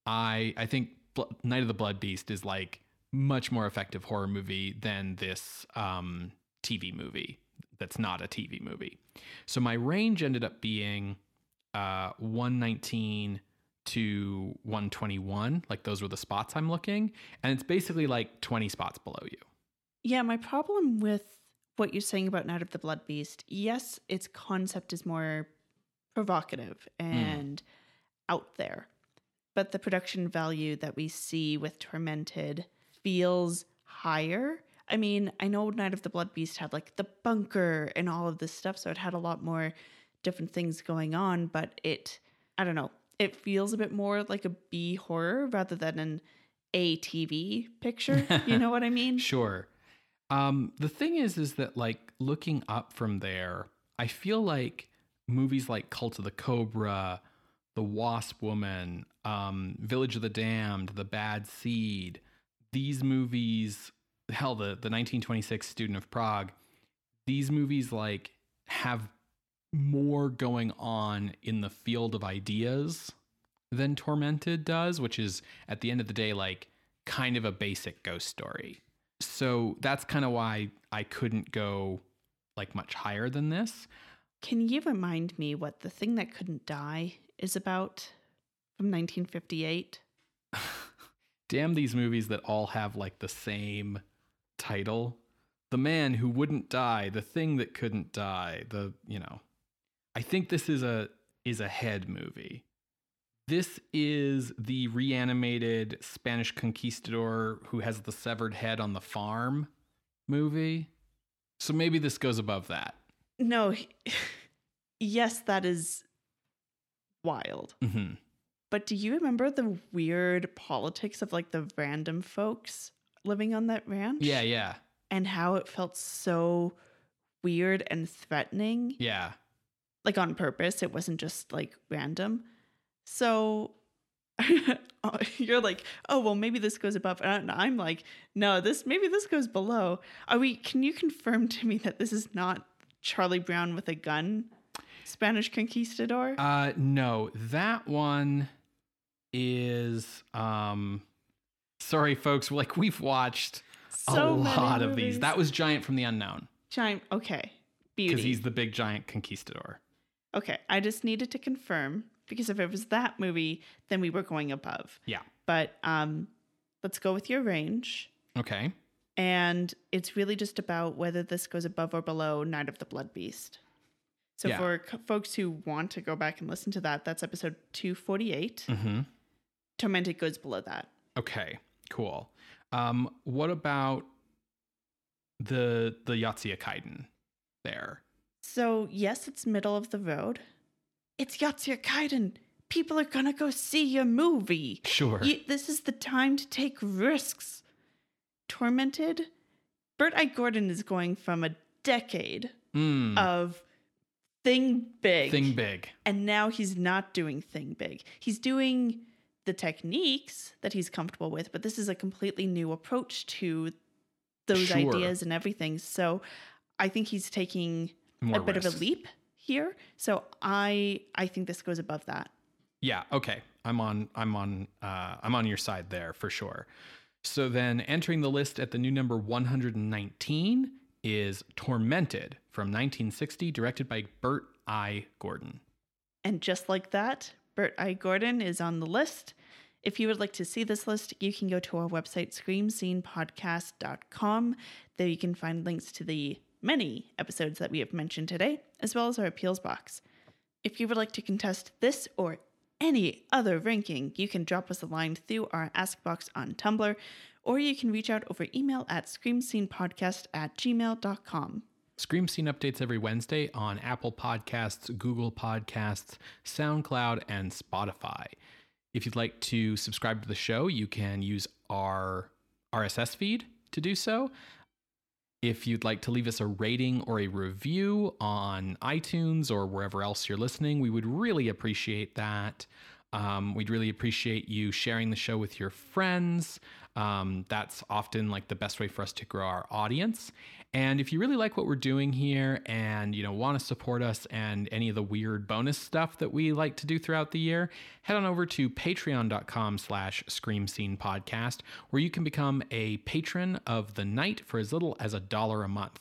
S1: I I think Bl- Night of the Blood Beast is like much more effective horror movie than this um, TV movie that's not a TV movie. So my range ended up being uh, 119 to 121. Like those were the spots I'm looking. And it's basically like 20 spots below you.
S2: Yeah, my problem with what you're saying about Night of the Blood Beast, yes, its concept is more provocative hmm. and out there. But the production value that we see with Tormented feels higher. I mean, I know Night of the Blood Beast had like the bunker and all of this stuff, so it had a lot more different things going on, but it, I don't know, it feels a bit more like a B horror rather than an A TV picture. you know what I mean?
S1: Sure. Um, the thing is, is that like looking up from there, I feel like movies like Cult of the Cobra, The Wasp Woman, um, Village of the Damned, The Bad Seed, these movies, hell, the, the 1926 Student of Prague, these movies like have more going on in the field of ideas than Tormented does, which is at the end of the day, like kind of a basic ghost story. So that's kind of why I couldn't go like much higher than this.
S2: Can you remind me what the thing that couldn't die is about from 1958?
S1: Damn these movies that all have like the same title. The man who wouldn't die, the thing that couldn't die, the, you know. I think this is a is a head movie. This is the reanimated Spanish conquistador who has the severed head on the farm movie. So maybe this goes above that.
S2: No, yes, that is wild.
S1: hmm
S2: But do you remember the weird politics of like the random folks living on that ranch?
S1: Yeah, yeah,
S2: And how it felt so weird and threatening,
S1: yeah.
S2: like on purpose. It wasn't just like random. So you're like, oh, well, maybe this goes above. And I'm like, no, this, maybe this goes below. Are we, can you confirm to me that this is not Charlie Brown with a gun? Spanish conquistador?
S1: Uh no, that one is um sorry folks, like we've watched
S2: So
S1: a
S2: many
S1: lot of these. That was Giant from the Unknown
S2: Giant. Okay.
S1: because he's the big giant conquistador.
S2: Okay. I just needed to confirm because if it was that movie, then we were going above.
S1: Yeah.
S2: But um, let's go with your range.
S1: Okay.
S2: And it's really just about whether this goes above or below Night of the Blood Beast. So
S1: Yeah.
S2: for c- folks who want to go back and listen to that, that's episode 248.
S1: Mhm.
S2: Tormented goes below that.
S1: Okay. Cool. Um what about the the Yotsuya Kaidan there?
S2: So, yes, it's middle of the road. It's Yotsuya Kaidan. People are gonna go see your movie.
S1: Sure.
S2: You- this is the time to take risks. Tormented, Bert I. Gordon is going from a decade
S1: Mm,
S2: of thing big,
S1: thing big.
S2: and now he's not doing thing big. He's doing the techniques that he's comfortable with, but this is a completely new approach to those
S1: Sure.
S2: ideas and everything. So, I think he's taking
S1: More
S2: a bit of a leap here. So I I think this goes above that.
S1: Yeah, okay. I'm on I'm on uh I'm on your side there for sure. So then entering the list at the new number 119 is Tormented from 1960 directed by Bert I. Gordon.
S2: And just like that, Bert I. Gordon is on the list. If you would like to see this list, you can go to our website, screamscenepodcast.com. There you can find links to the many episodes that we have mentioned today, as well as our appeals box. If you would like to contest this or any other ranking, you can drop us a line through our Ask box on Tumblr, or you can reach out over email at screamscenepodcast at gmail.com.
S1: Scream Scene updates every Wednesday on Apple Podcasts, Google Podcasts, SoundCloud, and Spotify. If you'd like to subscribe to the show, you can use our RSS feed to do so. If you'd like to leave us a rating or a review on iTunes or wherever else you're listening, we would really appreciate that. Um, we'd really appreciate you sharing the show with your friends. Um, that's often like the best way for us to grow our audience. And if you really like what we're doing here and you know want to support us and any of the weird bonus stuff that we like to do throughout the year, head on over to patreon.com slash scream scene podcast, where you can become a patron of the night for as little as a dollar a month.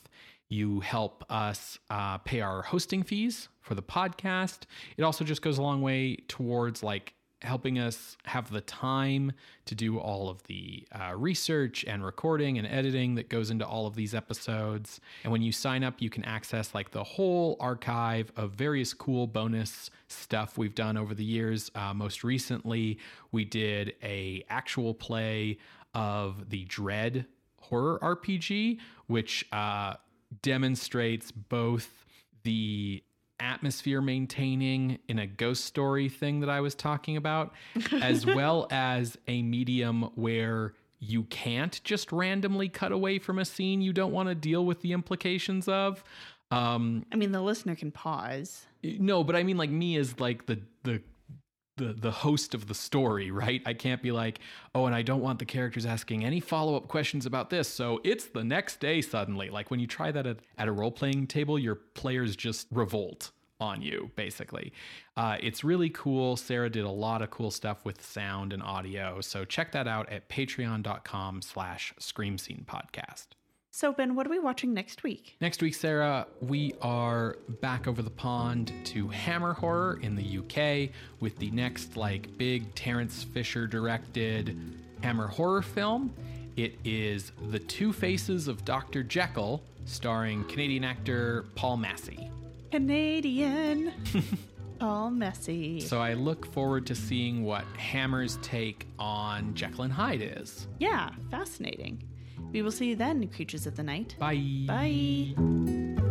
S1: You help us uh, pay our hosting fees for the podcast. It also just goes a long way towards like helping us have the time to do all of the uh, research and recording and editing that goes into all of these episodes. And when you sign up, you can access like the whole archive of various cool bonus stuff we've done over the years. Uh, most recently, we did a actual play of the Dread horror RPG, which uh, demonstrates both the atmosphere maintaining in a ghost story thing that I was talking about, as well as a medium where you can't just randomly cut away from a scene you don't want to deal with the implications of. Um,
S2: I mean, the listener can pause.
S1: no, but I mean like me as like the the the the host of the story, right? I can't be like, "Oh, and I don't want the characters asking any follow-up questions about this." So, it's the next day suddenly. Like when you try that at, at a role-playing table, your players just revolt on you basically. Uh, it's really cool. Sarah did a lot of cool stuff with sound and audio. So, check that out at patreon.com slash scream scene podcast.
S2: So, Ben, what are we watching next week?
S1: Next week, Sarah, we are back over the pond to Hammer Horror in the UK with the next, like, big Terence Fisher directed Hammer Horror film. It is The Two Faces of Dr. Jekyll, starring Canadian actor Paul Massie.
S2: Canadian. All messy.
S1: So I look forward to seeing what Hammer's take on Jekyll and Hyde is.
S2: yeah, fascinating. We will see you then, creatures of the night.
S1: Bye.
S2: Bye.